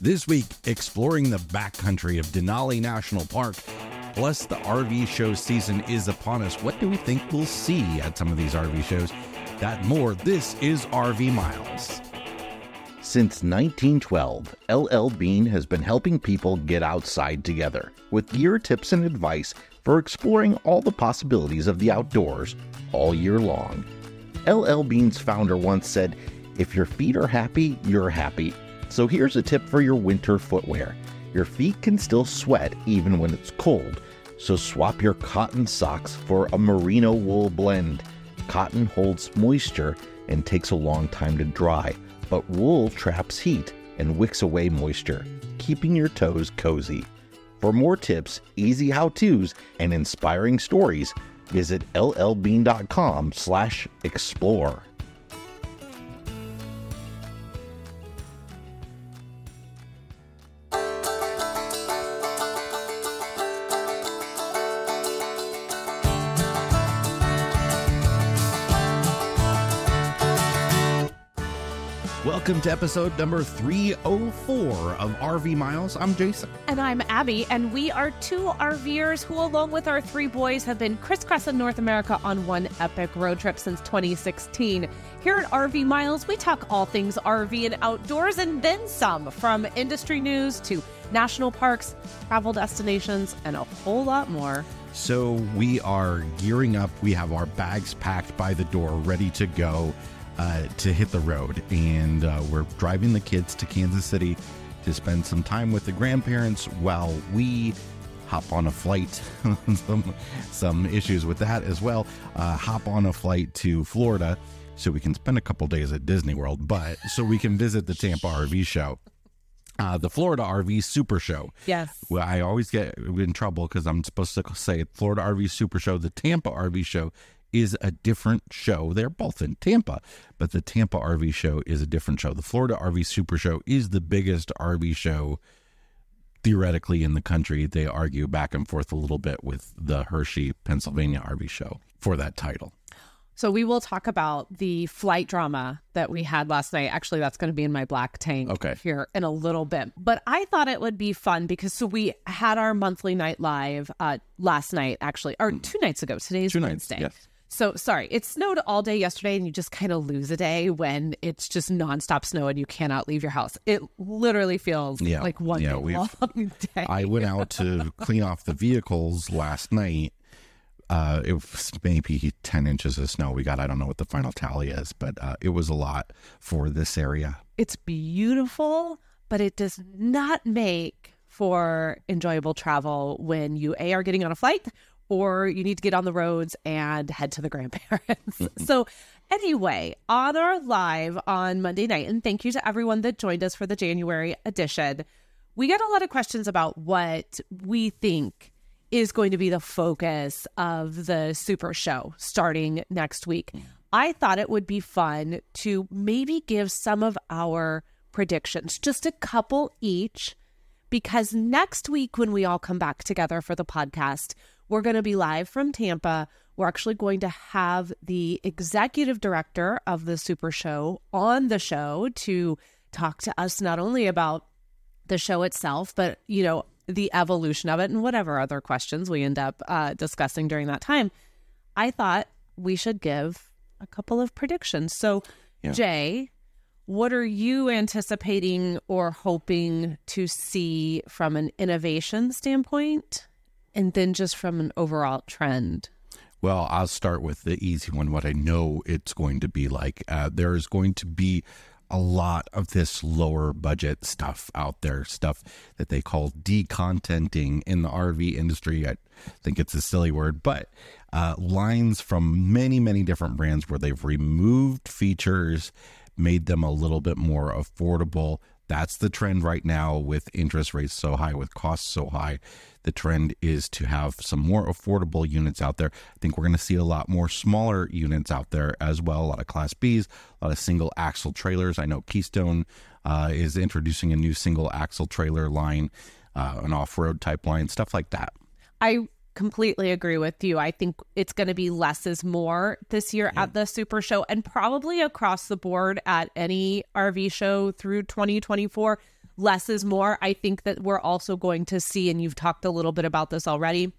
This week, exploring the backcountry of Denali National Park. Plus, the RV show season is upon us. What do we think we'll see at some of these RV shows? That more. This is RV Miles. Since 1912, LL Bean has been helping people get outside together with gear tips and advice for exploring all the possibilities of the outdoors all year long. LL Bean's founder once said, If your feet are happy, you're happy. So here's a tip for your winter footwear. Your feet can still sweat even when it's cold, so swap your cotton socks for a merino wool blend. Cotton holds moisture and takes a long time to dry, but wool traps heat and wicks away moisture, keeping your toes cozy. For more tips, easy how-tos, and inspiring stories, visit llbean.com Welcome to episode number 304 of RV Miles. I'm Jason. And I'm Abby, and we are two RVers who, along with our three boys, have been crisscrossing North America on one epic road trip since 2016. Here at RV Miles, we talk all things RV and outdoors and then some, from industry news to national parks, travel destinations, and a whole lot more. So we are gearing up. We have our bags packed by the door, ready to go uh, to hit the road. And uh, we're driving the kids to Kansas City to spend some time with the grandparents while we hop on a flight. some, some issues with that as well. Uh, hop on a flight to Florida so we can spend a couple days at Disney World, but so we can visit the Tampa RV show. Uh, the Florida RV Super Show. Yes. Well, I always get in trouble because I'm supposed to say Florida RV Super Show. The Tampa RV Show is a different show. They're both in Tampa, but the Tampa RV Show is a different show. The Florida RV Super Show is the biggest RV show theoretically in the country. They argue back and forth a little bit with the Hershey, Pennsylvania RV Show for that title. So we will talk about the flight drama that we had last night. Actually, that's going to be in my black tank Okay. here in a little bit. But I thought it would be fun because so we had our monthly night live uh, last night, actually, or two nights ago. Today's Two nights, Wednesday. yes. So sorry, it snowed all day yesterday, and you just kind of lose a day when it's just nonstop snow and you cannot leave your house. It literally feels Yeah. like one Yeah, long day. I went out to clean off the vehicles last night. Uh, it was maybe 10 inches of snow we got. I don't know what the final tally is, but uh, it was a lot for this area. it's beautiful, but it does not make for enjoyable travel when you a are getting on a flight or you need to get on the roads and head to the grandparents. so anyway, on our live on Monday night, and thank you to everyone that joined us for the January edition. We got a lot of questions about what we think is going to be the focus of the super show starting next week. Mm. I thought it would be fun to maybe give some of our predictions, just a couple each, because next week, when we all come back together for the podcast, we're going to be live from Tampa. We're actually going to have the executive director of the Super Show on the show to talk to us not only about the show itself, but you know the evolution of it and whatever other questions we end up uh, discussing during that time. I thought we should give a couple of predictions. So, Yeah. Jay, what are you anticipating or hoping to see from an innovation standpoint, and then just from an overall trend? Well, I'll start with the easy one. What I know it's going to be like. Uh, there is going to be a lot of this lower budget stuff out there, stuff that they call decontenting in the RV industry. I think it's a silly word, but uh, lines from many, many different brands where they've removed features, made them a little bit more affordable. That's the trend right now with interest rates so high, with costs so high. The trend is to have some more affordable units out there. I think we're going to see a lot more smaller units out there as well. A lot of Class Bs, a lot of single axle trailers. I know Keystone uh, is introducing a new single axle trailer line, uh, an off road type line, stuff like that. I completely agree with you. I think it's going to be less is more this year at the Super Show and probably across the board at any RV show through 2024. less is more. I think that we're also going to see, and you've talked a little bit about this already,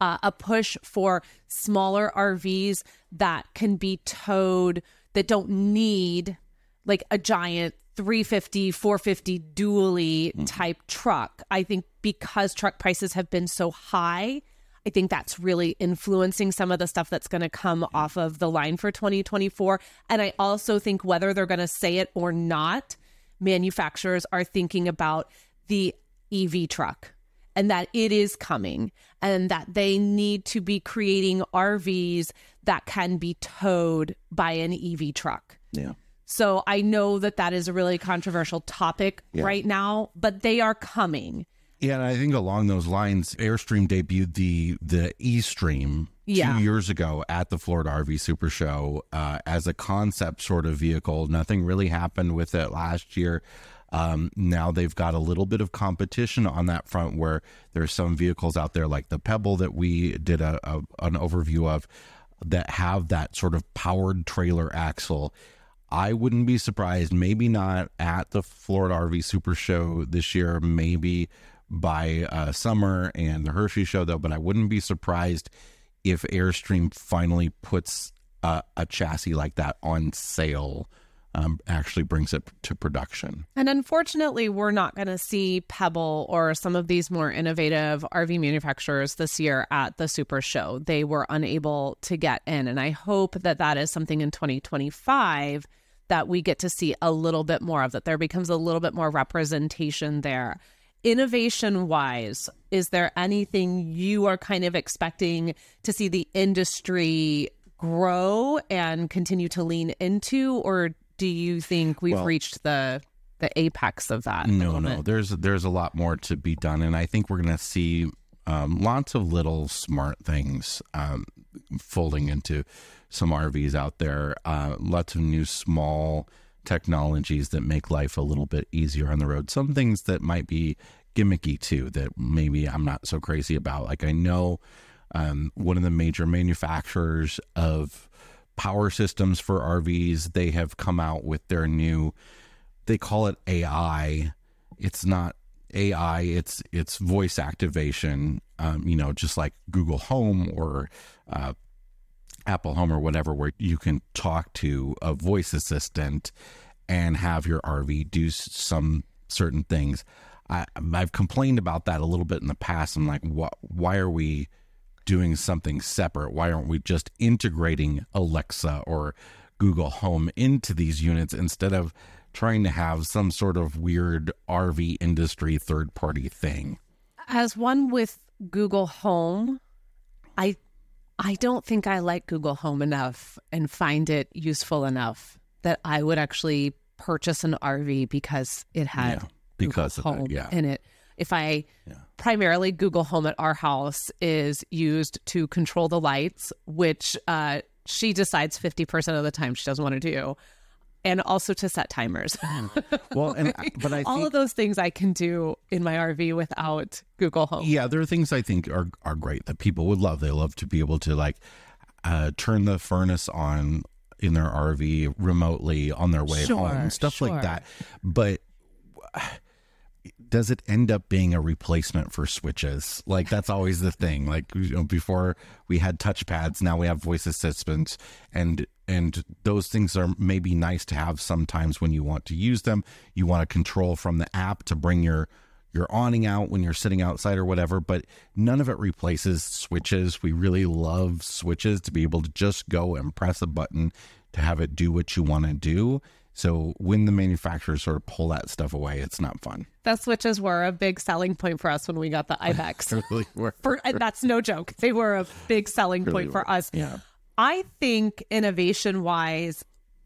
uh, a push for smaller RVs that can be towed that don't need like a giant 350, 450 dually mm-hmm. type truck. I think because truck prices have been so high, I think that's really influencing some of the stuff that's going to come mm-hmm. off of the line for 2024. And I also think whether they're going to say it or not, manufacturers are thinking about the EV truck and that it is coming and that they need to be creating RVs that can be towed by an EV truck. Yeah. So I know that that is a really controversial topic Yeah. right now, but they are coming. Yeah, and I think along those lines, Airstream debuted the the eStream Yeah. two years ago at the Florida RV Super Show uh, as a concept sort of vehicle. Nothing really happened with it last year. Um, now they've got a little bit of competition on that front, where there's some vehicles out there like the Pebble that we did a, a an overview of that have that sort of powered trailer axle. I wouldn't be surprised, maybe not at the Florida RV Super Show this year, maybe by uh, summer and the Hershey Show, though, but I wouldn't be surprised if Airstream finally puts uh, a chassis like that on sale, um, actually brings it to production. And unfortunately, we're not going to see Pebble or some of these more innovative RV manufacturers this year at the Super Show. They were unable to get in. And I hope that that is something in 2025 that we get to see a little bit more of, that there becomes a little bit more representation there. Innovation wise, is there anything you are kind of expecting to see the industry grow and continue to lean into, or do you think we've Well- reached the the apex of that? No, no, there's there's a lot more to be done, and I think we're going to see um, lots of little smart things um, folding into some RVs out there. Uh, lots of new small technologies that make life a little bit easier on the road. Some things that might be gimmicky too, that maybe I'm not so crazy about. Like I know um, one of the major manufacturers of power systems for RVs, they have come out with their new they call it AI. It's not AI. It's it's voice activation. Um, you know, just like Google Home or uh, Apple Home or whatever, where you can talk to a voice assistant and have your RV do some certain things. I, I've complained about that a little bit in the past. I'm like, wh- why are we doing something separate? Why aren't we just integrating Alexa or Google Home into these units instead of trying to have some sort of weird RV industry third party thing? As one with Google Home, I I don't think I like Google Home enough and find it useful enough that I would actually purchase an RV because it had Yeah, because Google Home yeah. in it. If I Yeah. primarily Google Home at our house is used to control the lights, which uh, she decides fifty percent of the time she doesn't want to do, and also to set timers. Well, and but I All think of those things I can do in my RV without Google Home. Yeah, there are things I think are are great that people would love. They love to be able to like uh, turn the furnace on in their RV remotely on their way Sure, home, stuff sure. like that. But does it end up being a replacement for switches? Like that's always the thing. Like you know, before we had touchpads, now we have voice assistants, and and those things are maybe nice to have sometimes when you want to use them. You want to control from the app to bring your your awning out when you're sitting outside or whatever, but none of it replaces switches. We really love switches to be able to just go and press a button to have it do what you want to do. So when the manufacturers sort of pull that stuff away, it's not fun. The switches were a big selling point for us when we got the Ibex. Really, we're- for that's no joke. They were a big selling point for us. Yeah. I think innovation wise,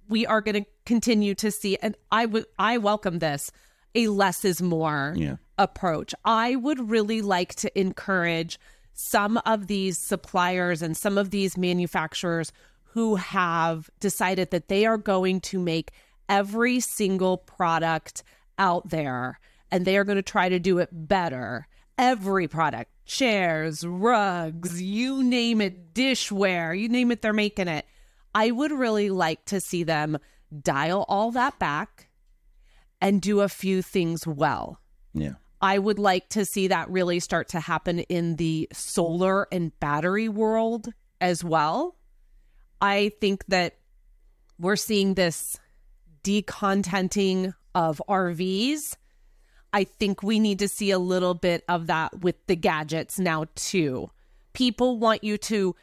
we are going to continue to see, and I would I welcome this a less is more Yeah. approach. I would really like to encourage some of these suppliers and some of these manufacturers who have decided that they are going to make every single product out there and they are going to try to do it better. Every product, chairs, rugs, you name it, dishware, you name it, they're making it. I would really like to see them dial all that back and do a few things well. Yeah. I would like to see that really start to happen in the solar and battery world as well. I think that we're seeing this decontenting of RVs. I think we need to see a little bit of that with the gadgets now, too. People want you to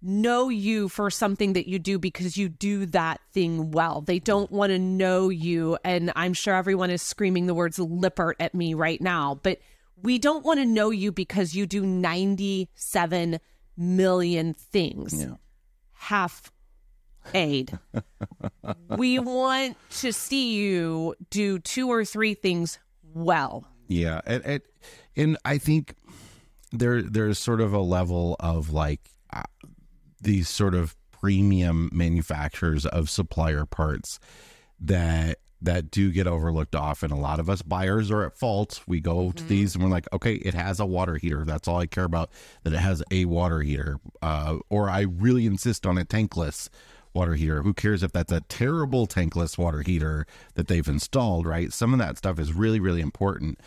know you for something that you do because you do that thing well. They don't want to know you. And I'm sure everyone is screaming the words Lippert at me right now, but we don't want to know you because you do 97 million things. Yeah. Half aid. we want to see you do two or three things well. Yeah, and, and and I think there there's sort of a level of like uh, these sort of premium manufacturers of supplier parts that that do get overlooked often. A lot of us buyers are at fault. We go Mm-hmm. to these and we're like, okay, it has a water heater. That's all I care about. That it has a water heater. Uh, or I really insist on a tankless water heater. Who cares if that's a terrible tankless water heater that they've installed? Right. Some of that stuff is really really important.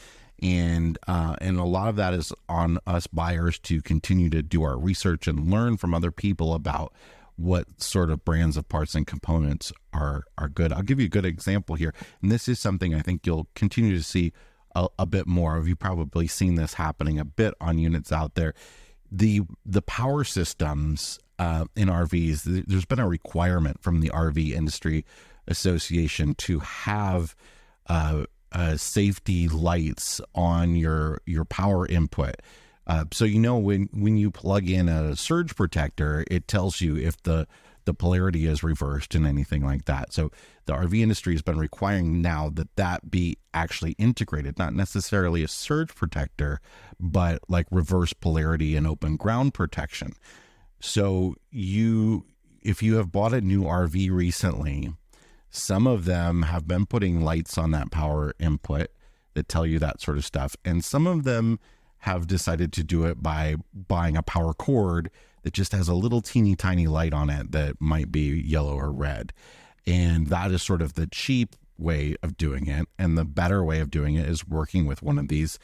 And uh, and a lot of that is on us buyers to continue to do our research and learn from other people about what sort of brands of parts and components are are good. I'll give you a good example here, and this is something I think you'll continue to see a, a bit more of. You've probably seen this happening a bit on units out there. The the power systems uh, in RVs, there's been a requirement from the RV Industry Association to have uh, uh, safety lights on your your power input. Uh, so you know when when you plug in a surge protector, it tells you if the the polarity is reversed and anything like that. So the RV industry has been requiring now that that be actually integrated, not necessarily a surge protector, but like reverse polarity and open ground protection. So you if you have bought a new RV recently, some of them have been putting lights on that power input that tell you that sort of stuff. And some of them have decided to do it by buying a power cord that just has a little teeny tiny light on it that might be yellow or red. And that is sort of the cheap way of doing it. And the better way of doing it is working with one of these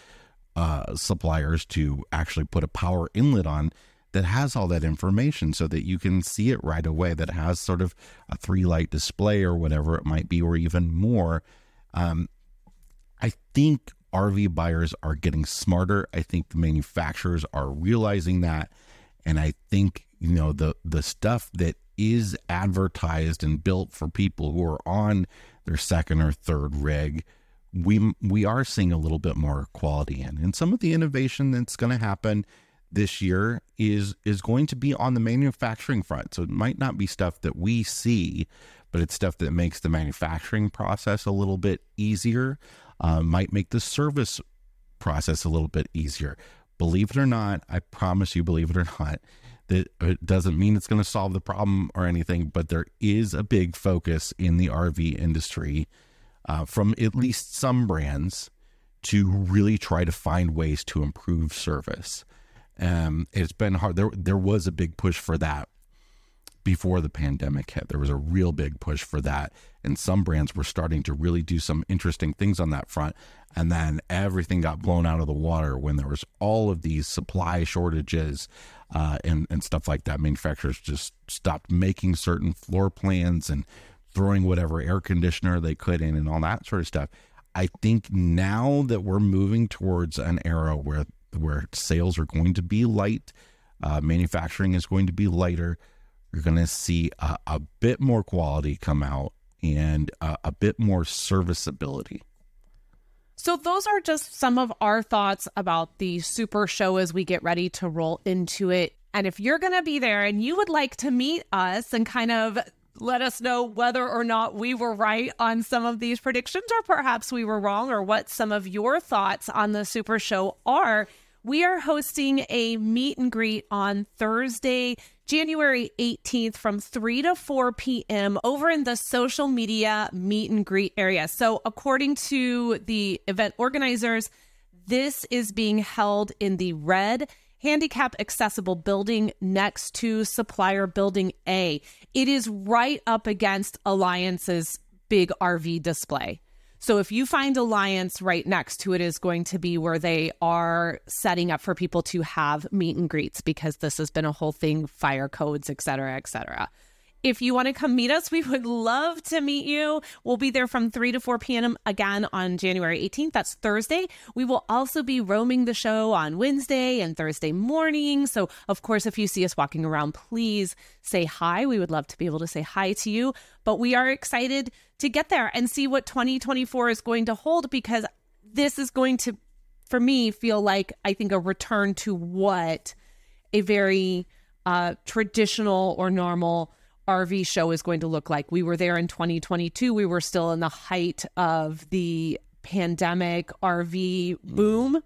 uh, suppliers to actually put a power inlet on that has all that information so that you can see it right away that has sort of a three light display or whatever it might be or even more. Um, i think rv buyers are getting smarter. I think the manufacturers are realizing that. And i think you know the the stuff that is advertised and built for people who are on their second or third rig we we are seeing a little bit more quality in. And some of the innovation that's going to happen this year is is going to be on the manufacturing front so it might not be stuff that we see but it's stuff that makes the manufacturing process a little bit easier uh, might make the service process a little bit easier believe it or not i promise you believe it or not that it doesn't mean it's going to solve the problem or anything but there is a big focus in the rv industry uh, from at least some brands to really try to find ways to improve service. Um, it's been hard. There, there was a big push for that before the pandemic hit. There was a real big push for that, and some brands were starting to really do some interesting things on that front. And then everything got blown out of the water when there was all of these supply shortages uh, and and stuff like that. Manufacturers just stopped making certain floor plans and throwing whatever air conditioner they could in and all that sort of stuff. I think now that we're moving towards an era where where sales are going to be light, uh, manufacturing is going to be lighter. You're going to see a, a bit more quality come out and a bit more serviceability. So, those are just some of our thoughts about the Super Show as we get ready to roll into it. And if you're going to be there and you would like to meet us and kind of let us know whether or not we were right on some of these predictions, or perhaps we were wrong, or what some of your thoughts on the Super Show are, we are hosting a meet and greet on Thursday, January 18th from 3 to 4 p.m. over in the social media meet and greet area. So, according to the event organizers, this is being held in the red handicap accessible building next to supplier building A. It is right up against Alliance's big RV display. So if you find Alliance right next to it is going to be where they are setting up for people to have meet and greets because this has been a whole thing, fire codes, et cetera, et cetera. If you want to come meet us, we would love to meet you. We'll be there from 3 to 4 p.m. again on January 18th. That's Thursday. We will also be roaming the show on Wednesday and Thursday morning. So, of course, if you see us walking around, please say hi. We would love to be able to say hi to you. But we are excited to get there and see what 2024 is going to hold because this is going to, for me, feel like I think a return to what a very uh, traditional or normal RV show is going to look like. We were there in 2022. We were still in the height of the pandemic RV boom.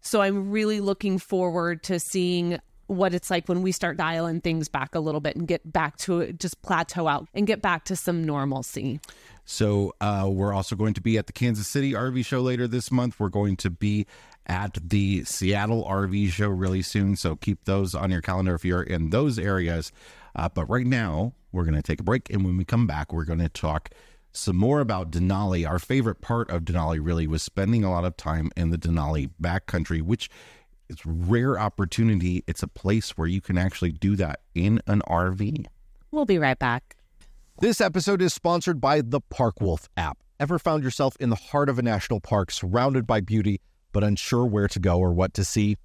So I'm really looking forward to seeing what it's like when we start dialing things back a little bit and get back to just plateau out and get back to some normalcy. So uh, we're also going to be at the Kansas City RV show later this month. We're going to be at the Seattle RV show really soon. So keep those on your calendar if you're in those areas. Uh, but right now, we're going to take a break. And when we come back, we're going to talk some more about Denali. Our favorite part of Denali really was spending a lot of time in the Denali backcountry, which is rare opportunity. It's a place where you can actually do that in an RV. We'll be right back. This episode is sponsored by the Parkwolf app. Ever found yourself in the heart of a national park surrounded by beauty, but unsure where to go or what to see?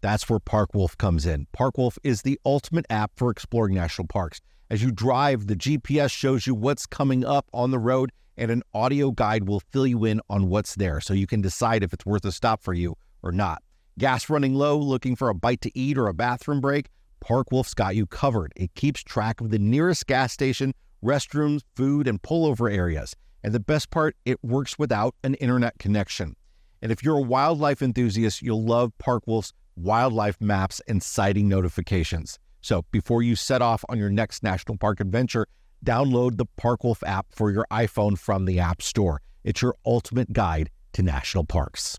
That's where Parkwolf comes in. Parkwolf is the ultimate app for exploring national parks. As you drive, the GPS shows you what's coming up on the road, and an audio guide will fill you in on what's there so you can decide if it's worth a stop for you or not. Gas running low, looking for a bite to eat or a bathroom break? Parkwolf's got you covered. It keeps track of the nearest gas station, restrooms, food, and pullover areas. And the best part, it works without an internet connection. And if you're a wildlife enthusiast, you'll love Parkwolf's wildlife maps and sighting notifications. So before you set off on your next national park adventure, download the Parkwolf app for your iPhone from the App Store. It's your ultimate guide to national parks.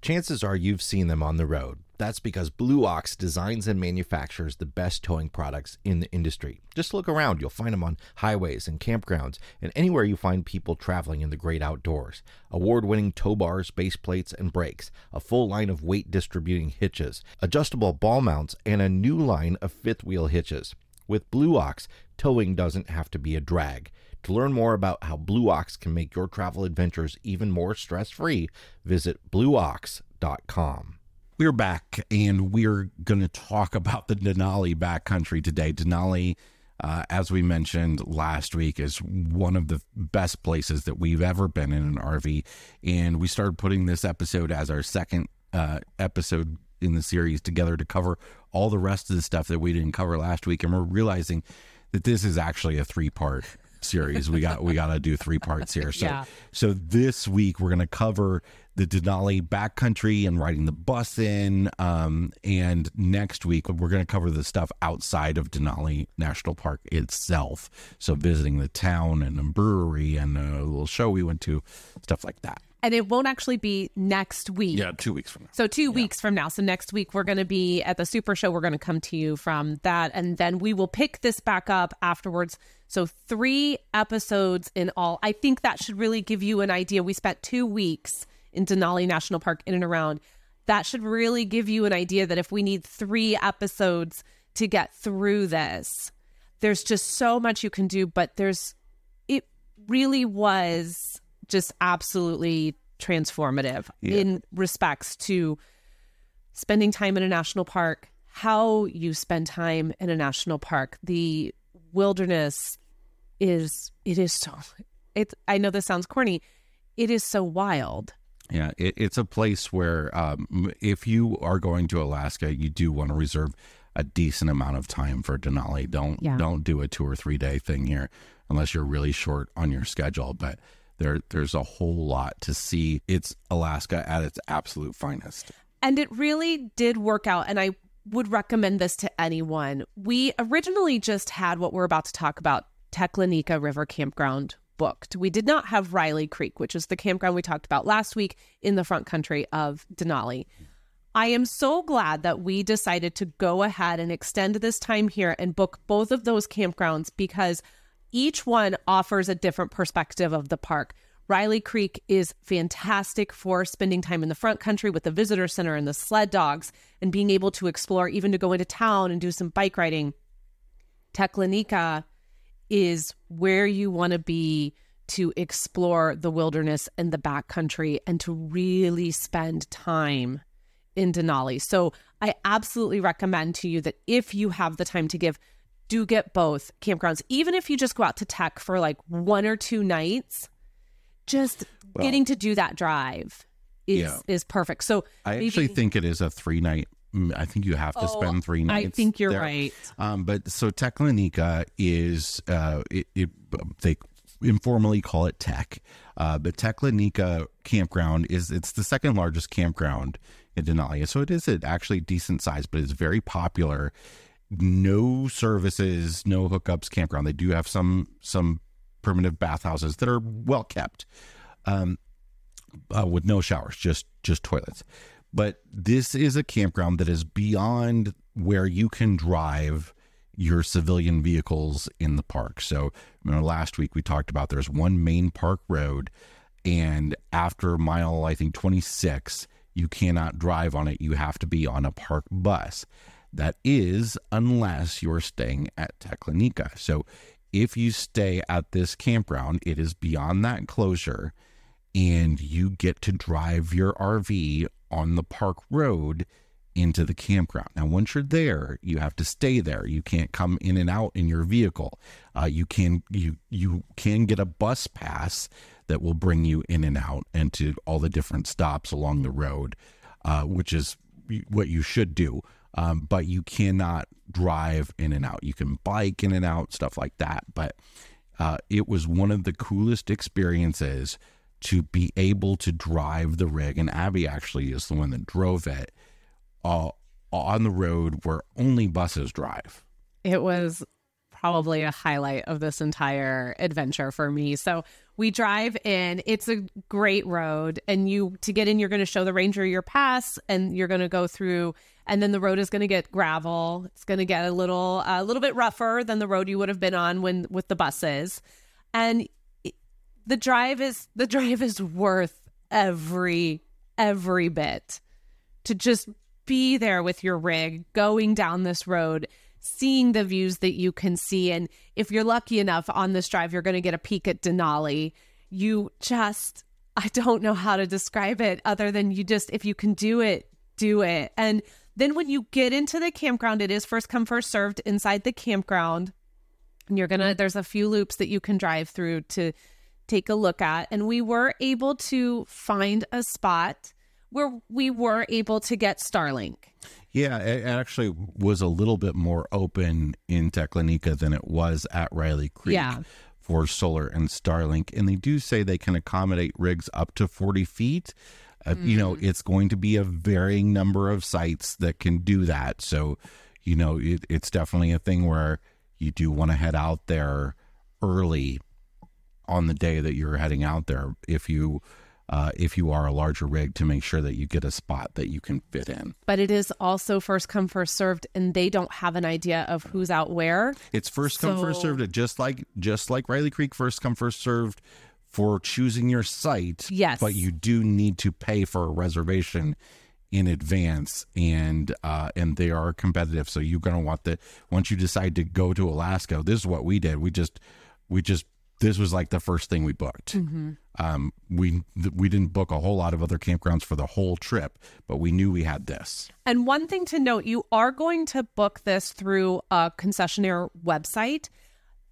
Chances are you've seen them on the road. That's because Blue Ox designs and manufactures the best towing products in the industry. Just look around, you'll find them on highways and campgrounds and anywhere you find people traveling in the great outdoors. Award winning tow bars, base plates, and brakes, a full line of weight distributing hitches, adjustable ball mounts, and a new line of fifth wheel hitches. With Blue Ox, towing doesn't have to be a drag. To learn more about how Blue Ox can make your travel adventures even more stress free, visit blueox.com. We're back and we're going to talk about the Denali backcountry today. Denali, uh, as we mentioned last week, is one of the best places that we've ever been in an RV. And we started putting this episode as our second uh, episode in the series together to cover all the rest of the stuff that we didn't cover last week. And we're realizing that this is actually a three part series. We got we got to do three parts here. So Yeah. so this week we're going to cover the Denali backcountry and riding the bus in. Um, and next week we're going to cover the stuff outside of Denali National Park itself. So visiting the town and a brewery and a little show we went to, stuff like that. And it won't actually be next week. Yeah, two weeks from now. So two weeks from now. So next week we're going to be at the Super Show. We're going to come to you from that, and then we will pick this back up afterwards. So three episodes in all. I think that should really give you an idea. We spent two weeks in Denali National Park in and around. That should really give you an idea that if we need three episodes to get through this, there's just so much you can do. But there's it really was just absolutely transformative Yeah. in respects to spending time in a national park, how you spend time in a national park. The wilderness is it is so it I know this sounds corny. It is so wild. Yeah, it, it's a place where um, if you are going to Alaska, you do want to reserve a decent amount of time for Denali. Don't Yeah. don't do a two or three day thing here unless you're really short on your schedule. But there there's a whole lot to see. It's Alaska at its absolute finest. And it really did work out. And I would recommend this to anyone. We originally just had what we're about to talk about Teklanika River Campground booked. We did not have Riley Creek, which is the campground we talked about last week in the front country of Denali. I am so glad that we decided to go ahead and extend this time here and book both of those campgrounds because each one offers a different perspective of the park. Riley Creek is fantastic for spending time in the front country with the visitor center and the sled dogs and being able to explore, even to go into town and do some bike riding. Teklanika is where you want to be to explore the wilderness and the backcountry and to really spend time in Denali. So I absolutely recommend to you that if you have the time to give, do get both campgrounds. Even if you just go out to tech for like one or two nights, just well, getting to do that drive is yeah. is perfect. So I maybe, actually think it is a three night I think you have to oh, spend three nights. I think you're there. right. Um, but so Teklanika is uh, it, it, they informally call it Tech, uh, but Teklanika campground is it's the second largest campground in Denali. So it is an actually decent size, but it's very popular. No services, no hookups campground. They do have some some primitive bathhouses that are well kept, um, uh, with no showers, just just toilets. But this is a campground that is beyond where you can drive your civilian vehicles in the park. So, you know, last week we talked about there's one main park road, and after mile I think 26, you cannot drive on it. You have to be on a park bus. That is, unless you're staying at Teklanika. So if you stay at this campground, it is beyond that closure, and you get to drive your RV on the park road into the campground. Now, once you're there, you have to stay there. You can't come in and out in your vehicle. Uh, you can you you can get a bus pass that will bring you in and out and to all the different stops along the road, uh, which is what you should do. Um, but you cannot drive in and out. You can bike in and out, stuff like that. But uh, it was one of the coolest experiences to be able to drive the rig. And Abby actually is the one that drove it uh, on the road where only buses drive. It was probably a highlight of this entire adventure for me. So we drive in. It's a great road, and you to get in, you're going to show the ranger your pass, and you're going to go through. And then the road is going to get gravel. It's going to get a little a little bit rougher than the road you would have been on when with the buses, and the drive is the drive is worth every every bit to just be there with your rig going down this road seeing the views that you can see. And if you're lucky enough on this drive, you're going to get a peek at Denali. You just, I don't know how to describe it other than you just, if you can do it, do it. And then when you get into the campground, it is first come, first served inside the campground. And you're going to, there's a few loops that you can drive through to take a look at. And we were able to find a spot where we were able to get Starlink. Yeah, it actually was a little bit more open in Teklanika than it was at Riley Creek. Yeah. For solar and Starlink. And they do say they can accommodate rigs up to 40 feet. Uh, mm. You know, mm. it's going to be a varying number of sites that can do that. So, you know, it, it's definitely a thing where you do want to head out there early on the day that you're heading out there. If you uh, if you are a larger rig to make sure that you get a spot that you can fit in. But it is also first come first served, and they don't have an idea of who's out where. It's first come so... first served, just like just like Riley Creek first come first served for choosing your site. Yes, but you do need to pay for a reservation in advance and uh, and they are competitive so you're going to want the once you decide to go to alaska this is what we did we just we just this was like the first thing we booked. Mm-hmm. Um, we we didn't book a whole lot of other campgrounds for the whole trip, but we knew we had this. And one thing to note: you are going to book this through a concessionaire website.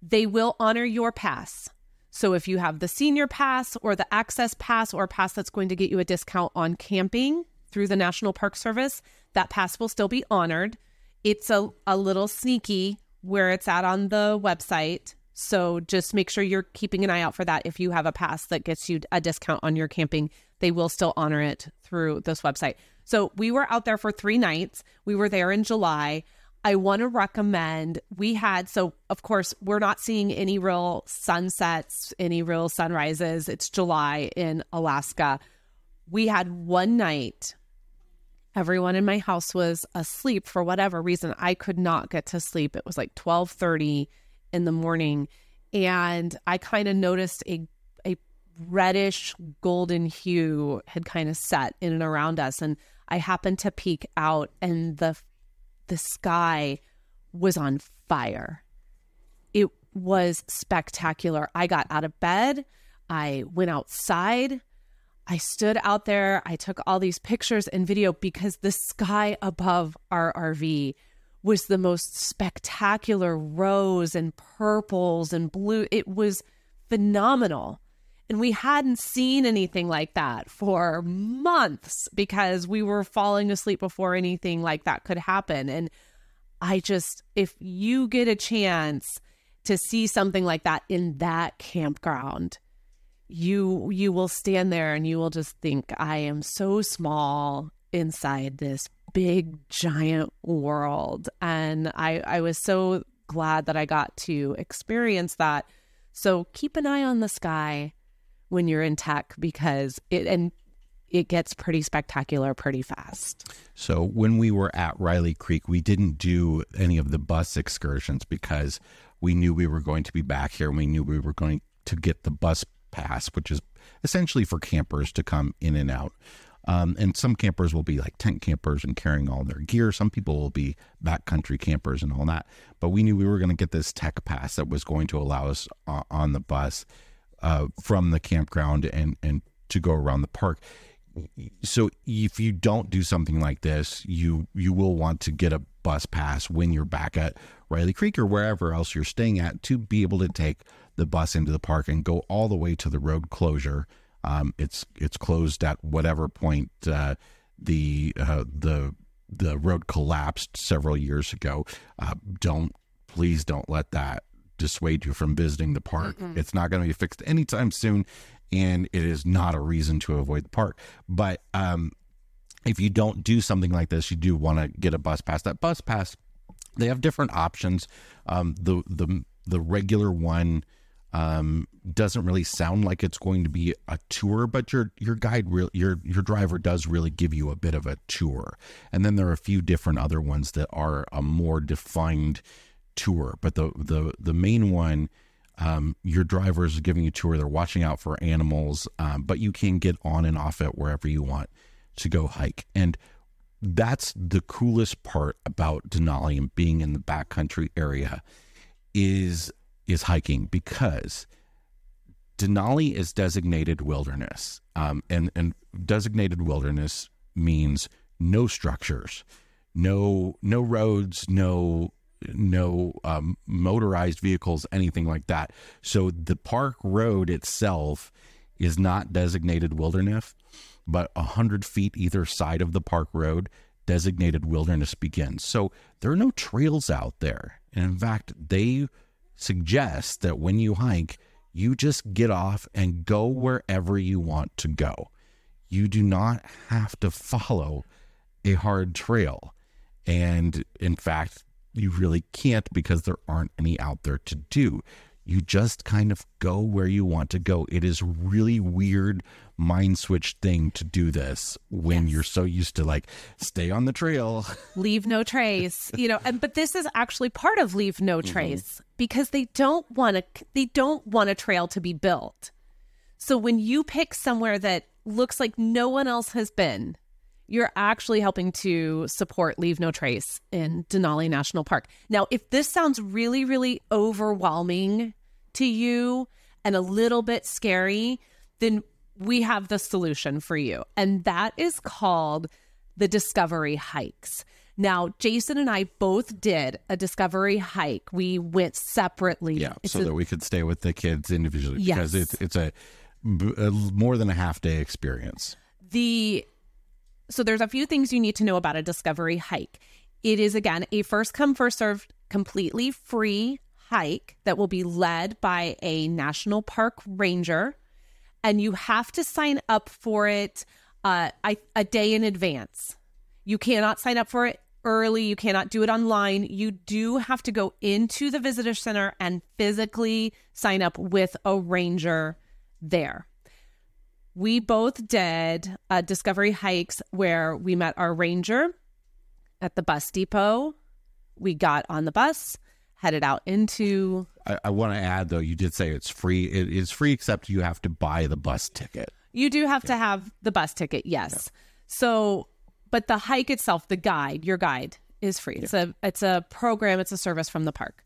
They will honor your pass. So if you have the senior pass or the access pass or a pass that's going to get you a discount on camping through the National Park Service, that pass will still be honored. It's a, a little sneaky where it's at on the website so just make sure you're keeping an eye out for that. If you have a pass that gets you a discount on your camping, they will still honor it through this website. So we were out there for three nights. We were there in July. I want to recommend we had so of course we're not seeing any real sunsets, any real sunrises. It's July in Alaska. We had one night everyone in my house was asleep for whatever reason. I could not get to sleep. It was like 12:30 in the morning and I kind of noticed a a reddish golden hue had kind of set in and around us and I happened to peek out and the the sky was on fire. It was spectacular. I got out of bed, I went outside, I stood out there, I took all these pictures and video because the sky above our RV was the most spectacular rose and purples and blue. It was phenomenal. And we hadn't seen anything like that for months because we were falling asleep before anything like that could happen. And I just, if you get a chance to see something like that in that campground, you you will stand there and you will just think I am so small inside this big giant world and I I was so glad that I got to experience that. So keep an eye on the sky when you're in tech because it and it gets pretty spectacular pretty fast. So when we were at Riley Creek, we didn't do any of the bus excursions because we knew we were going to be back here and we knew we were going to get the bus pass, which is essentially for campers to come in and out. Um, and some campers will be like tent campers and carrying all their gear. Some people will be backcountry campers and all that. But we knew we were going to get this tech pass that was going to allow us uh, on the bus uh, from the campground and and to go around the park. So if you don't do something like this, you you will want to get a bus pass when you're back at Riley Creek or wherever else you're staying at to be able to take the bus into the park and go all the way to the road closure. Um, it's it's closed at whatever point uh, the uh, the the road collapsed several years ago. Uh, don't please don't let that dissuade you from visiting the park. Mm-mm. It's not going to be fixed anytime soon, and it is not a reason to avoid the park. But um, if you don't do something like this, you do want to get a bus pass. That bus pass, they have different options. Um, the the the regular one um, doesn't really sound like it's going to be a tour, but your your guide real your your driver does really give you a bit of a tour. And then there are a few different other ones that are a more defined tour, but the the the main one, um, your driver is giving you a tour. They're watching out for animals, um, but you can get on and off it wherever you want to go hike. And that's the coolest part about Denali and being in the backcountry area is is hiking because Denali is designated wilderness, um, and and designated wilderness means no structures, no no roads, no no um, motorized vehicles, anything like that. So the park road itself is not designated wilderness, but hundred feet either side of the park road, designated wilderness begins. So there are no trails out there, and in fact, they suggest that when you hike, you just get off and go wherever you want to go. You do not have to follow a hard trail. And in fact, you really can't because there aren't any out there to do. You just kind of go where you want to go. It is really weird mind switch thing to do this when yes. you're so used to like stay on the trail, leave no trace, you know. And but this is actually part of leave no mm-hmm. trace mm-hmm. because they don't want to they don't want a trail to be built. So when you pick somewhere that looks like no one else has been, you're actually helping to support Leave No Trace in Denali National Park. Now, if this sounds really, really overwhelming to you and a little bit scary, then we have the solution for you. And that is called the Discovery Hikes. Now, Jason and I both did a discovery hike. We went separately. Yeah, it's so a, that we could stay with the kids individually yes. because it's it's a, a more than a half day experience. The so there's a few things you need to know about a discovery hike. It is again a first come first served completely free hike that will be led by a national park ranger and you have to sign up for it uh, I, a day in advance. You cannot sign up for it early. You cannot do it online. You do have to go into the visitor center and physically sign up with a ranger there we both did uh, discovery hikes where we met our ranger at the bus depot. We got on the bus, headed out into. I, I want to add though, you did say it's free. It is free, except you have to buy the bus ticket. You do have to have the bus ticket, yes. So, but the hike itself, the guide, your guide is free. It's a it's a program, it's a service from the park.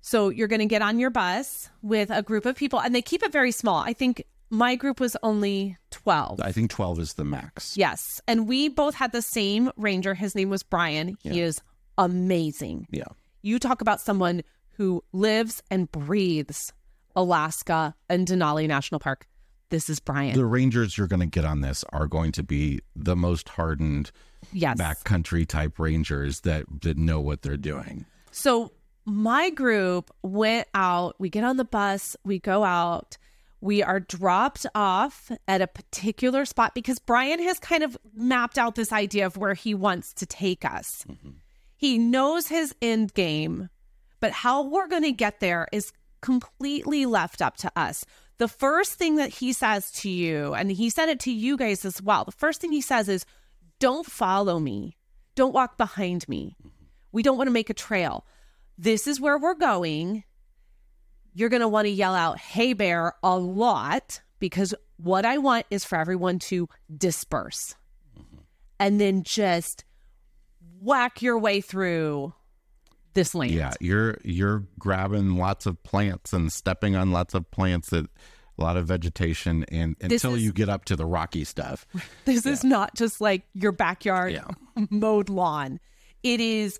So you're going to get on your bus with a group of people, and they keep it very small. I think my group was only twelve. I think twelve is the max. Yes, and we both had the same ranger. His name was Brian. He is amazing. Yeah. You talk about someone who lives and breathes Alaska and Denali National Park. This is Brian. The rangers you're going to get on this are going to be the most hardened yes. backcountry type rangers that that know what they're doing. So my group went out. We get on the bus. We go out. We are dropped off at a particular spot because Brian has kind of mapped out this idea of where he wants to take us. Mm-hmm. He knows his end game, but how we're going to get there is completely left up to us. The first thing that he says to you, and he said it to you guys as well, the first thing he says is, Don't follow me. Don't walk behind me. We don't want to make a trail. This is where we're going. You're going to want to yell out, Hey, bear, a lot, because what I want is for everyone to disperse mm-hmm. and then just whack your way through this land. Yeah, you're you're grabbing lots of plants and stepping on lots of plants that a lot of vegetation and This until is- you get up to the rocky stuff. This is not just like your backyard Yeah. mowed lawn. It is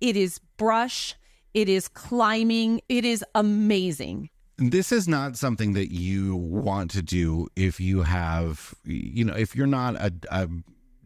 it is brush, it is climbing, it is amazing. This is not something that you want to do if you have, you know, if you're not a, a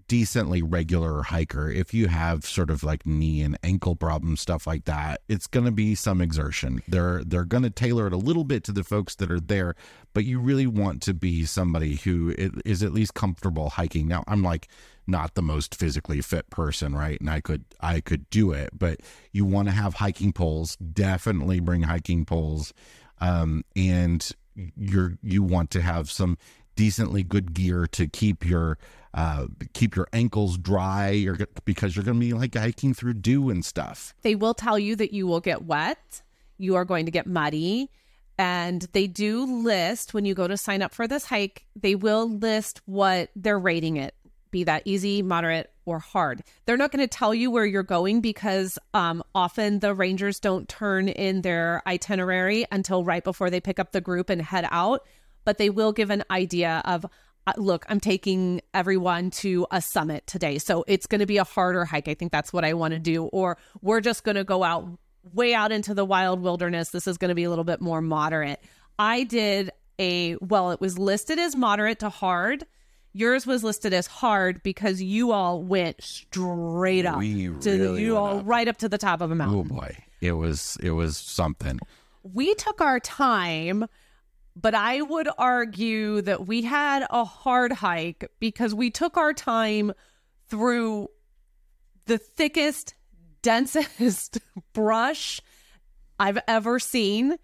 decently regular hiker, if you have sort of like knee and ankle problems, stuff like that, it's going to be some exertion. They're they're going to tailor it a little bit to the folks that are there, but you really want to be somebody who is at least comfortable hiking. Now, I'm like not the most physically fit person, right? And I could I could do it, but you want to have hiking poles. Definitely bring hiking poles um, and you're you want to have some decently good gear to keep your uh, keep your ankles dry you're, because you're going to be like hiking through dew and stuff. They will tell you that you will get wet, you are going to get muddy, and they do list when you go to sign up for this hike, they will list what they're rating it, be that easy, moderate, or hard. They're not going to tell you where you're going because um, often the rangers don't turn in their itinerary until right before they pick up the group and head out, but they will give an idea of look, I'm taking everyone to a summit today. So it's going to be a harder hike. I think that's what I want to do. Or we're just going to go out way out into the wild wilderness. This is going to be a little bit more moderate. I did a, well, it was listed as moderate to hard. Yours was listed as hard because you all went straight up. We to, really you all up. right up to the top of a mountain Oh boy, it was it was something. we took our time, but I would argue that we had a hard hike because we took our time through the thickest, densest brush I've ever seen.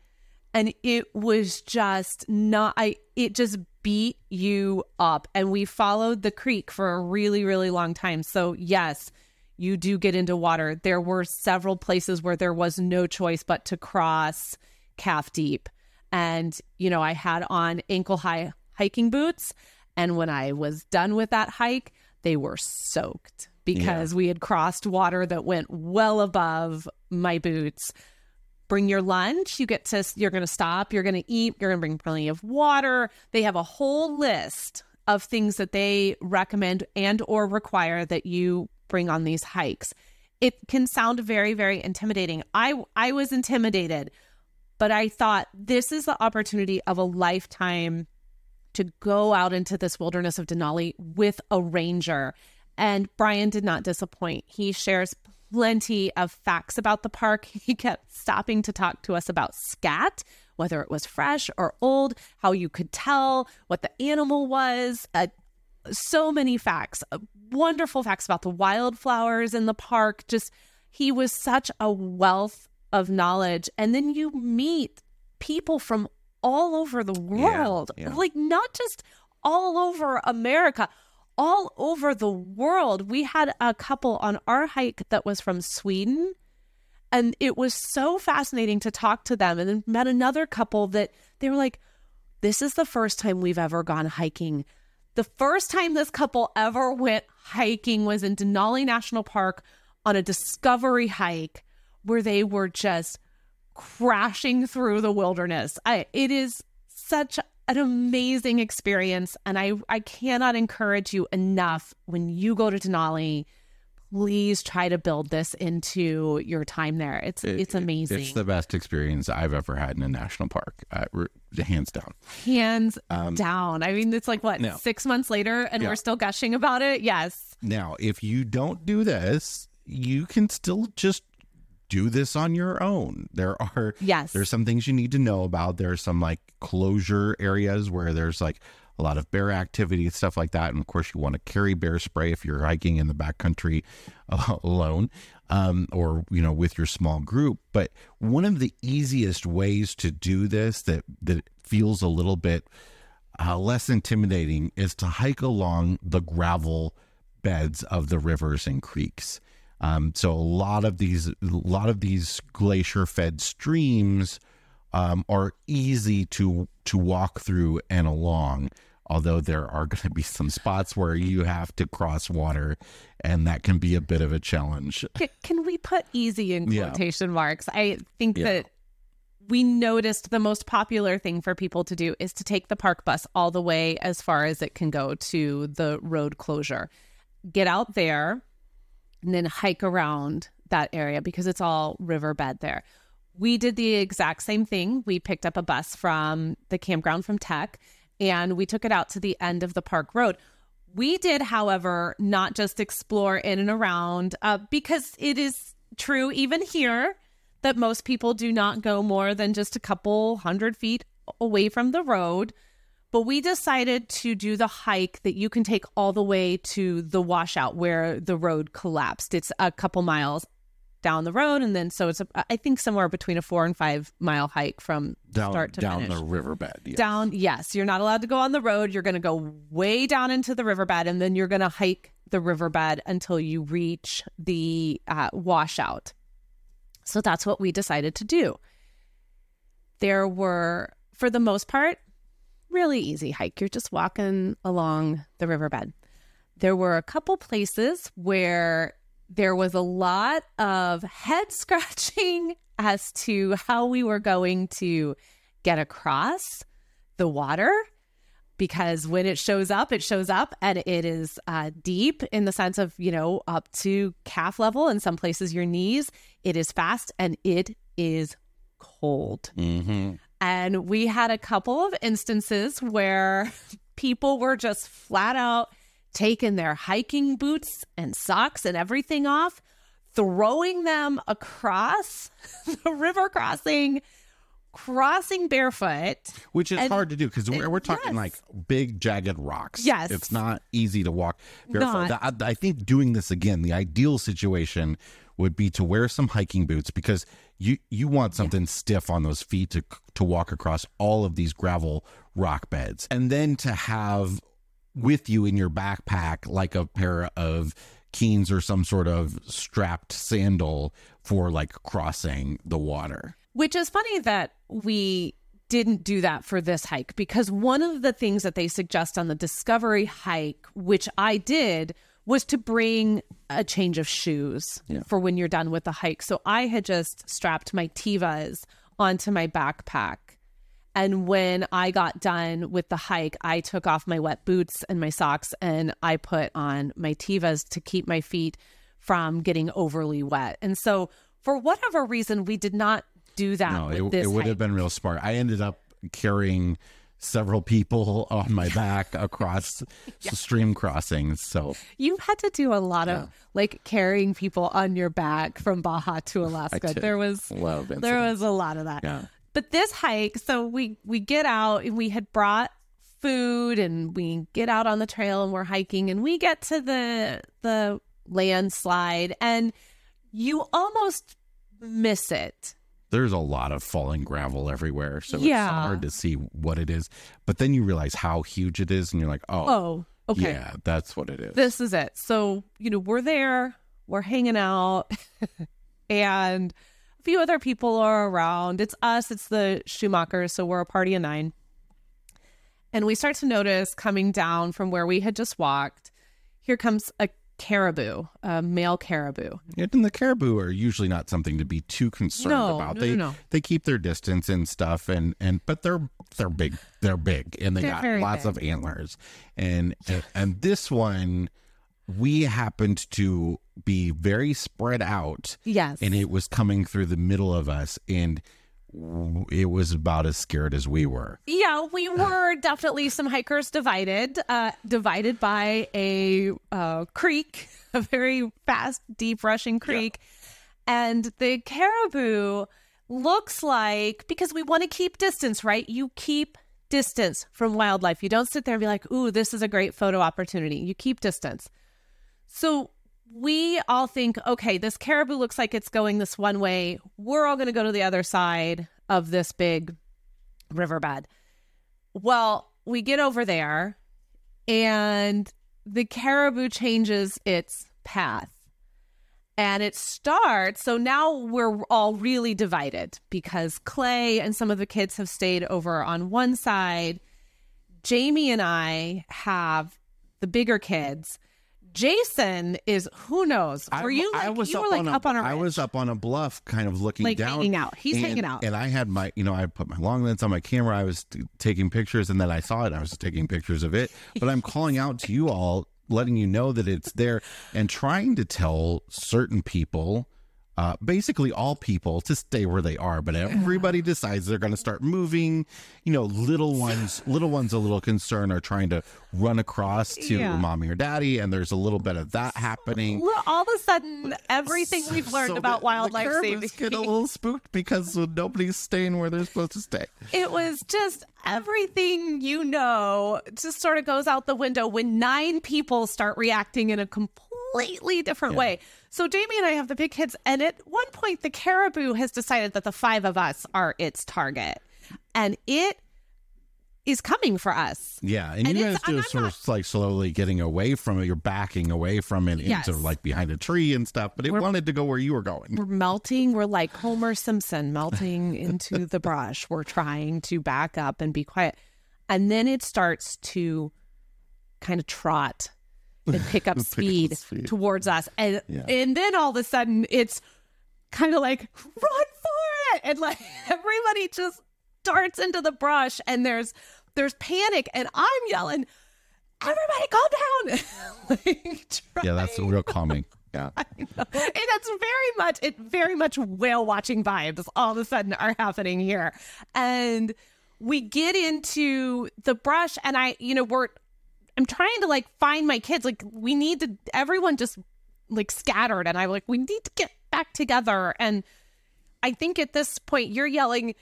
And it was just not, I, it just beat you up. And we followed the creek for a really, really long time. So, yes, you do get into water. There were several places where there was no choice but to cross calf deep. And, you know, I had on ankle high hiking boots. And when I was done with that hike, they were soaked because we had crossed water that went well above my boots. Bring your lunch. You get to, you're going to stop, you're going to eat, you're going to bring plenty of water. They have a whole list of things that they recommend and or require that you bring on these hikes. It can sound very very intimidating. I I was intimidated, but I thought this is the opportunity of a lifetime to go out into this wilderness of Denali with a ranger. And Brian did not disappoint. He shares plenty of facts about the park. He kept stopping to talk to us about scat, whether it was fresh or old, how you could tell what the animal was. Uh, so many facts, uh, wonderful facts about the wildflowers in the park. Just, he was such a wealth of knowledge. And then you meet people from all over the world, yeah. like not just all over America, all over the world. We had a couple on our hike that was from Sweden And it was so fascinating to talk to them. And then met another couple that they were like, This is the first time we've ever gone hiking. The first time this couple ever went hiking was in Denali National Park on a discovery hike where they were just crashing through the wilderness. I, it is such an amazing experience and I I cannot encourage you enough when you go to Denali please try to build this into your time there. It's It- it's amazing. It's the best experience I've ever had in a national park, uh, hands down. Hands Um, down. I mean, it's like what No. six months later, and Yeah. we're still gushing about it. Yes, Now, if you don't do this, you can still just do this on your own. There are yes. there's some things you need to know about. There's some like closure areas where there's like a lot of bear activity and stuff like that. And of course, you want to carry bear spray if you're hiking in the backcountry uh, alone um, or, you know, with your small group. But one of the easiest ways to do this that, that feels a little bit uh, less intimidating is to hike along the gravel beds of the rivers and creeks. Um, so a lot of these, a lot of these glacier-fed streams um, are easy to to walk through and along. Although there are going to be some spots where you have to cross water, and that can be a bit of a challenge. Can, we put easy in Yeah. quotation marks? I think Yeah. that we noticed the most popular thing for people to do is to take the park bus all the way as far as it can go to the road closure. Get out there and then hike around that area because it's all riverbed there. We did the exact same thing. We picked up a bus from the campground from Tech and we took it out to the end of the park road. We did, however, not just explore in and around uh, because it is true, even here, that most people do not go more than just a couple hundred feet away from the road. But we decided to do the hike that you can take all the way to the washout where the road collapsed. It's a couple miles down the road. And then so it's, a, I think, somewhere between a four and five mile hike from Down start to down finish the riverbed. yes. down yes you're not allowed to go on the road you're going to go way down into the riverbed and then you're going to hike the riverbed until you reach the uh, washout so that's what we decided to do there were for the most part really easy hike you're just walking along the riverbed there were a couple places where there was a lot of head scratching as to how we were going to get across the water because when it shows up, it shows up and it is uh, deep in the sense of, you know, up to calf level, in some places, your knees. It is fast and it is cold. Mhm. And we had a couple of instances where people were just flat out taking their hiking boots and socks and everything off, throwing them across the river crossing, crossing barefoot. which is And- hard to do because we're, we're talking yes. like big jagged rocks. Yes. it's not easy to walk barefoot. I, I think doing this again, the ideal situation would be to wear some hiking boots because you you want something stiff on those feet to to walk across all of these gravel rock beds, and then to have with you in your backpack like a pair of keens or some sort of strapped sandal for like crossing the water. Which is funny that we didn't do that for this hike because one of the things that they suggest on the discovery hike, which I did, was to bring a change of shoes Yeah. for when you're done with the hike. So I had just strapped my Tevas onto my backpack. And when I got done with the hike, I took off my wet boots and my socks and I put on my Tevas to keep my feet from getting overly wet. And so, for whatever reason, we did not do that. No, with it, this it would hike. have been real smart. I ended up carrying several people on my back across stream crossings. So you've had to do a lot of like carrying people on your back from Baja to Alaska. There was love there was a lot of that. Yeah. But this hike, so we we get out and we had brought food and we get out on the trail and we're hiking and we get to the the landslide and you almost miss it. There's a lot of falling gravel everywhere, so Yeah. it's hard to see what it is. But then you realize how huge it is, and you're like, "Oh, Oh, okay. yeah, that's what it is." this is it. So, you know, we're there, we're hanging out, and a few other people are around. It's us, it's the Schumachers, so we're a party of nine. And we start to notice coming down from where we had just walked, here comes a caribou, a male caribou. And the caribou are usually not something to be too concerned No, about. no, they no, they keep their distance and stuff, and and but they're they're big. They're big, and they They're got lots big. of antlers. And and- and this one, we happened to be very spread out, Yes. and it was coming through the middle of us, and it was about as scared as we were. Yeah, we were definitely some hikers divided, uh, divided by a uh, creek, a very fast, deep rushing creek. And the caribou looks like, because we want to keep distance, right? You keep distance from wildlife. You don't sit there and be like, ooh, this is a great photo opportunity. You keep distance. So we all think, okay, this caribou looks like it's going this one way. We're all going to go to the other side of this big riverbed. Well, we get over there and the caribou changes its path. And it starts, so now we're all really divided because Clay and some of the kids have stayed over on one side. Jamie and I have the bigger kids. Jason is who knows? Were you like you were like a, up on a I ridge. was up on a bluff, kind of looking Like down, hanging out. He's and- hanging out. and I had my, you know, I put my long lens on my camera. I was t- taking pictures, and then I saw it. I was taking pictures of it, but I'm calling out to you all, letting you know that it's there, and trying to tell certain people. Uh, basically, all people to stay where they are, but everybody decides they're going to start moving. You know, little ones, little ones, a little concerned are trying to run across to Yeah. mommy or daddy, and there's a little bit of that happening. Well, all of a sudden, everything we've learned So about wildlife saving. get a little spooked because nobody's staying where they're supposed to stay. it was just everything you know just sort of goes out the window when nine people start reacting in a completely different way. So Jamie and I have the big kids, and at one point the caribou has decided that the five of us are its target, and it is coming for us. Yeah, and, And you guys just sort of like slowly getting away from it. You're backing away from it Yes. into like behind a tree and stuff, but it wanted to go where you were going. We're melting. We're like Homer Simpson melting into the brush. We're trying to back up and be quiet. And then it starts to kind of trot and pick up speed, speed. towards us. And Yeah. and then all of a sudden it's kind of like run for it. And like everybody just darts into the brush and there's there's panic and I'm yelling, everybody calm down. like, Yeah, that's real calming. Yeah. and that's very much it very much whale watching vibes all of a sudden are happening here and we get into the brush and i you know we're i'm trying to like find my kids. Like we need to everyone just like scattered. And i'm like we need to get back together. And i think at this point you're yelling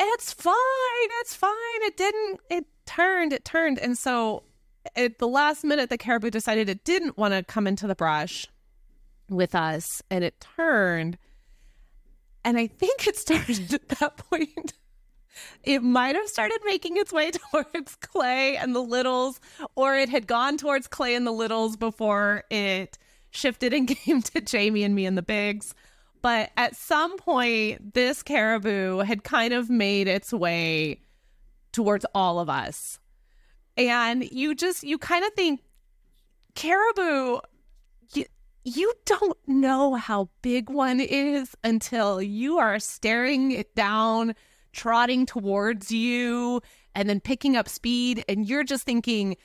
it's fine. It's fine. It didn't it turned it turned. And so at the last minute the caribou decided it didn't want to come into the brush with us. And it turned. And i think it started at that point it might have started making its way towards clay and the littles or it had gone towards clay and the littles before it shifted and came to jamie and me and the bigs but at some point this caribou had kind of made its way towards all of us. And you just you kind of think caribou you, you don't know how big one is until you are staring it down, trotting towards you, and then picking up speed. And you're just thinking,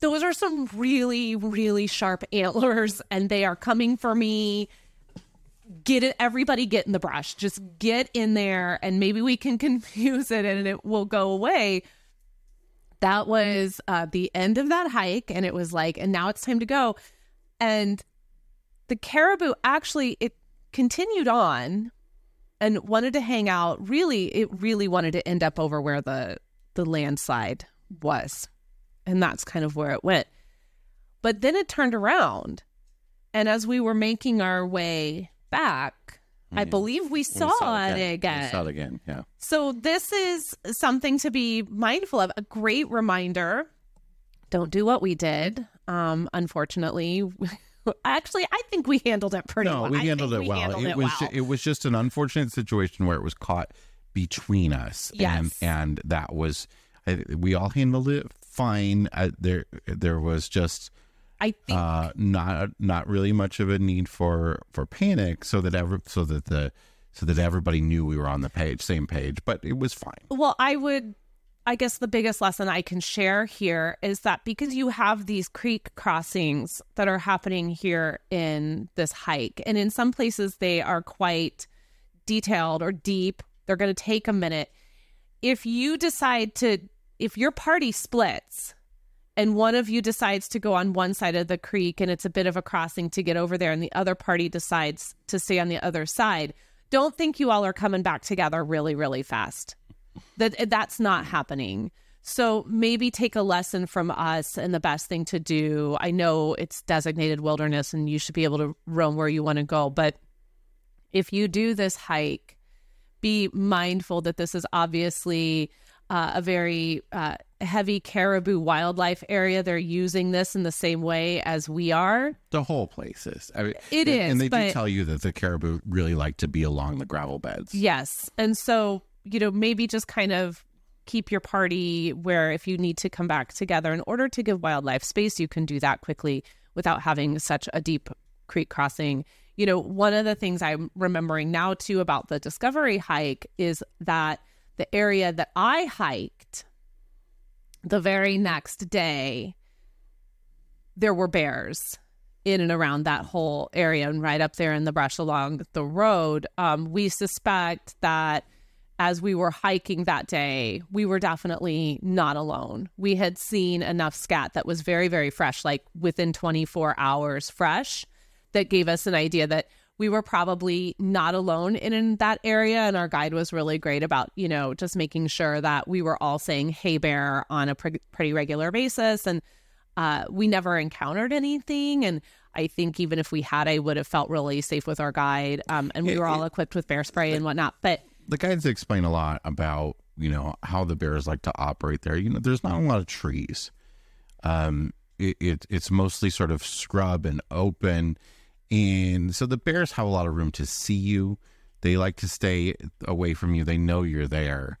those are some really, really sharp antlers, and they are coming for me. Get it, everybody get in the brush. Just get in there, and maybe we can confuse it and it will go away that was uh, the end of that hike and it was like and now it's time to go and the caribou actually it continued on and wanted to hang out really it really wanted to end up over where the the landslide was and that's kind of where it went but then it turned around and as we were making our way back i believe we saw, it again We saw it again. Yeah. so this is something to be mindful of. A great reminder. Don't do what we did. Um, unfortunately, Actually, I think we handled it pretty no, well. we handled it we well. handled it it was well. it was just an unfortunate situation where it was caught between us, and Yes. and that was I, we all handled it fine. Uh, there there was just I think uh, not not really much of a need for for panic, so that ever so that the so that everybody knew we were on the page, same page. But it was fine. Well, I would, I guess the biggest lesson I can share here is that because you have these creek crossings that are happening here in this hike, and in some places they are quite detailed or deep, they're going to take a minute. If you decide to, if your party splits, and one of you decides to go on one side of the creek and it's a bit of a crossing to get over there and the other party decides to stay on the other side don't think you all are coming back together really really fast that that's not happening so maybe take a lesson from us and the best thing to do i know it's designated wilderness and you should be able to roam where you want to go but if you do this hike be mindful that this is obviously uh, a very uh, heavy caribou wildlife area. They're using this in the same way as we are. The whole place is. I mean, It and, is, and they do tell you that the caribou really like to be along the gravel beds. Yes. And so, you know, maybe just kind of keep your party where if you need to come back together in order to give wildlife space, you can do that quickly without having such a deep creek crossing. You know, one of the things I'm remembering now too about the discovery hike is that the area that I hiked the very next day, there were bears in and around that whole area and right up there in the brush along the road. Um, we suspect that as we were hiking that day, we were definitely not alone. We had seen enough scat that was very, very fresh, like within 24 hours fresh, that gave us an idea that we were probably not alone in, in that area. And our guide was really great about, you know, just making sure that we were all saying, hey, bear on a pre- pretty regular basis. And uh, we never encountered anything. And I think even if we had, I would have felt really safe with our guide. Um, and we were all equipped with bear spray and whatnot. But the guides explain a lot about you know how the bears like to operate there. You know, there's not a lot of trees. Um, it, it it's mostly sort of scrub and open, and so the bears have a lot of room to see you. They like to stay away from you. They know you're there.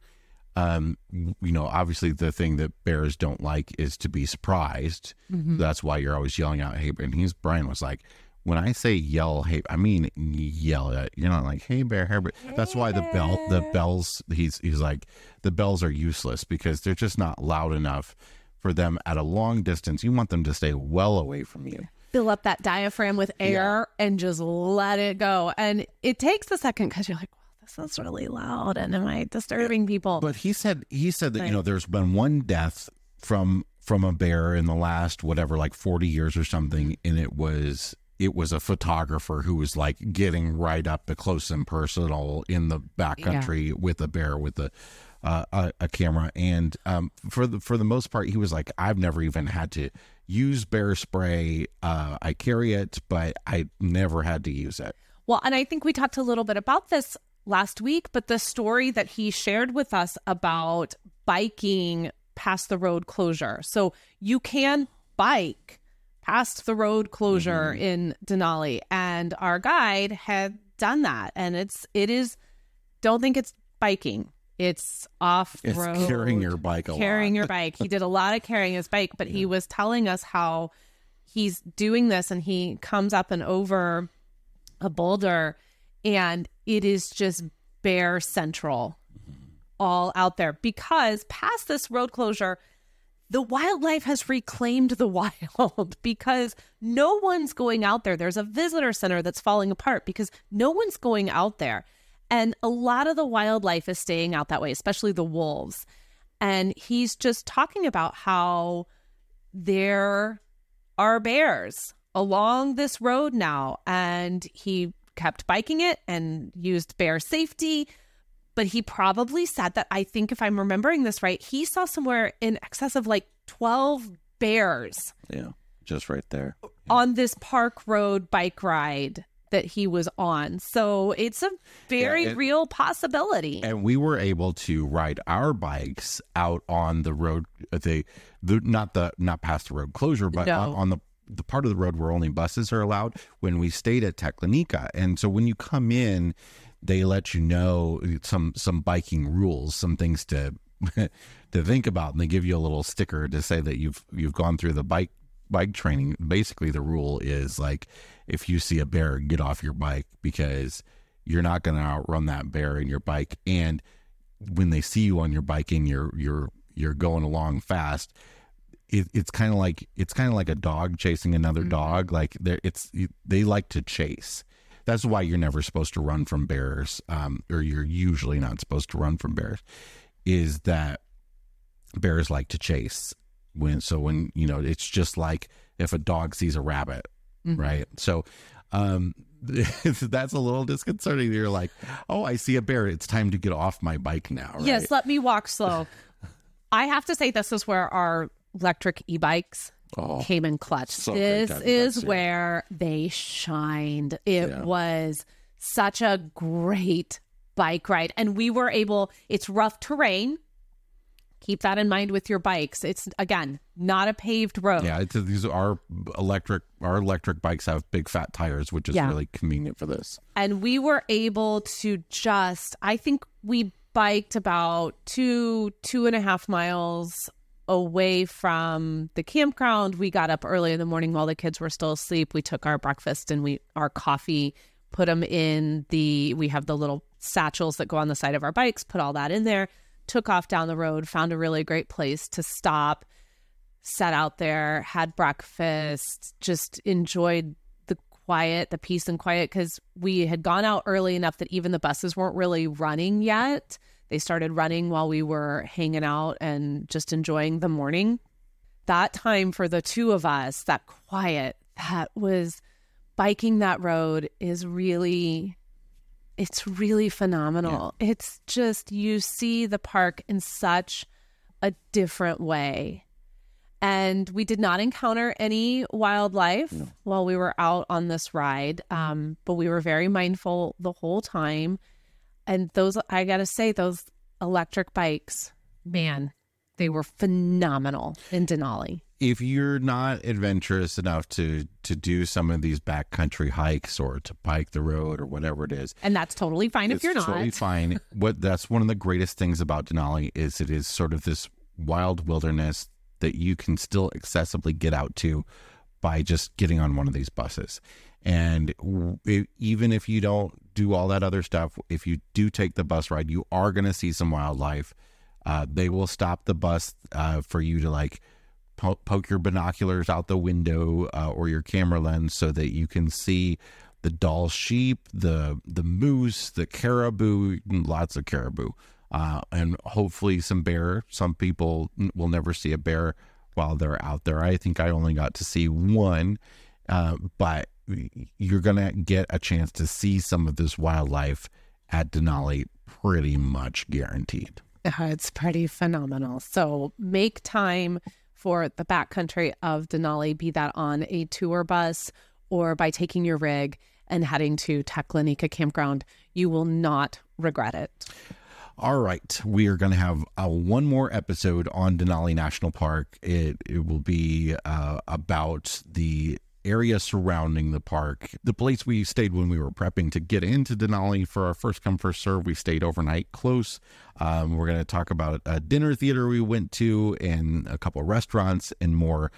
Um, you know, obviously the thing that bears don't like is to be surprised. That's why you're always yelling out, "Hey!" And he's Brian was like, when I say yell, hey, I mean yell it. You're not like, hey bear, hey bear. That's why the bell, the bells. He's he's like, the bells are useless because they're just not loud enough for them at a long distance. You want them to stay well away from you. fill up that diaphragm with air and just let it go. And it takes a second because you're like, this is really loud. And am I disturbing people? But he said he said that you know there's been one death from from a bear in the last whatever like 40 years or something, mm-hmm. and it was it was a photographer who was like getting right up the close and personal in the backcountry with a bear with a uh, a, a camera, and um, for the for the most part, he was like, I've never even had to use bear spray. Uh, I carry it, but I never had to use it. Well, and I think we talked a little bit about this last week, but the story that he shared with us about biking past the road closure. So you can bike past the road closure mm-hmm. in Denali, and our guide had done that. And it's, it is, don't think it's biking. It's off road. carrying your bike carrying your bike. He did a lot of carrying his bike, but he was telling us how he's doing this and he comes up and over a boulder and it is just bear central mm-hmm. all out there because past this road closure the wildlife has reclaimed the wild because no one's going out there. There's a visitor center that's falling apart because no one's going out there. And a lot of the wildlife is staying out that way, especially the wolves. And he's just talking about how there are bears along this road now. And he kept biking it and used bear safety. But he probably said that I think, if I'm remembering this right, he saw somewhere in excess of like 12 bears Yeah, just right there. on this park road bike ride that he was on. So it's a very Yeah, it- real possibility. and we were able to ride our bikes out on the road uh, the, the not the not past the road closure but No. on, on the the part of the road where only buses are allowed when we stayed at Teklanika. And so when you come in, they let you know some some biking rules, some things to to think about, and they give you a little sticker to say that you've you've gone through the bike bike training. Basically, the rule is like if you see a bear, get off your bike because you're not going to outrun that bear in your bike. And when they see you on your bike and you're you're you're going along fast, it, it's kind of like it's kind of like a dog chasing another mm-hmm. dog. Like it's they like to chase. That's why you're never supposed to run from bears, um, or you're usually not supposed to run from bears. Is that bears like to chase when so when you know it's just like if a dog sees a rabbit, mm-hmm. right? So um, that's a little disconcerting. You're like, oh, I see a bear. It's time to get off my bike now. Right? Yes, let me walk slow. I have to say, this is where our electric e-bikes oh, came in clutch. So this is where they shined. It yeah. was such a great bike ride, and we were able. It's rough terrain keep that in mind with your bikes. It's again not a paved road. Yeah, it's, these are electric. Our electric bikes have big fat tires, which is yeah. really convenient for this. And we were able to just. I think we biked about two two and a half miles away from the campground. We got up early in the morning while the kids were still asleep. We took our breakfast and we our coffee, put them in the. We have the little satchels that go on the side of our bikes. Put all that in there took off down the road, found a really great place to stop, sat out there, had breakfast, just enjoyed the quiet, the peace and quiet because we had gone out early enough that even the buses weren't really running yet. They started running while we were hanging out and just enjoying the morning. That time for the two of us, that quiet, that was biking that road is really it's really phenomenal. Yeah. It's just you see the park in such a different way. And we did not encounter any wildlife no. while we were out on this ride, um, but we were very mindful the whole time. And those, I gotta say, those electric bikes, man, they were phenomenal in Denali if you're not adventurous enough to to do some of these backcountry hikes or to bike the road or whatever it is, and that's totally fine if you're not. Totally fine. what that's one of the greatest things about Denali is it is sort of this wild wilderness that you can still accessibly get out to by just getting on one of these buses. And it, even if you don't do all that other stuff, if you do take the bus ride, you are going to see some wildlife. Uh, they will stop the bus uh, for you to like po- poke your binoculars out the window uh, or your camera lens so that you can see the Dall sheep, the the moose, the caribou, lots of caribou, uh, and hopefully some bear. Some people will never see a bear while they're out there. I think I only got to see one, uh, but you're gonna get a chance to see some of this wildlife at Denali, pretty much guaranteed. it's pretty phenomenal. So make time for the backcountry of Denali, be that on a tour bus or by taking your rig and heading to Teklanika campground. You will not regret it. All right, we are going to have uh, one more episode on Denali National Park. It it will be uh, about the area surrounding the park. The place we stayed when we were prepping to get into Denali for our first come first serve. We stayed overnight close. Um, we're going to talk about a dinner theater we went to and a couple restaurants and more.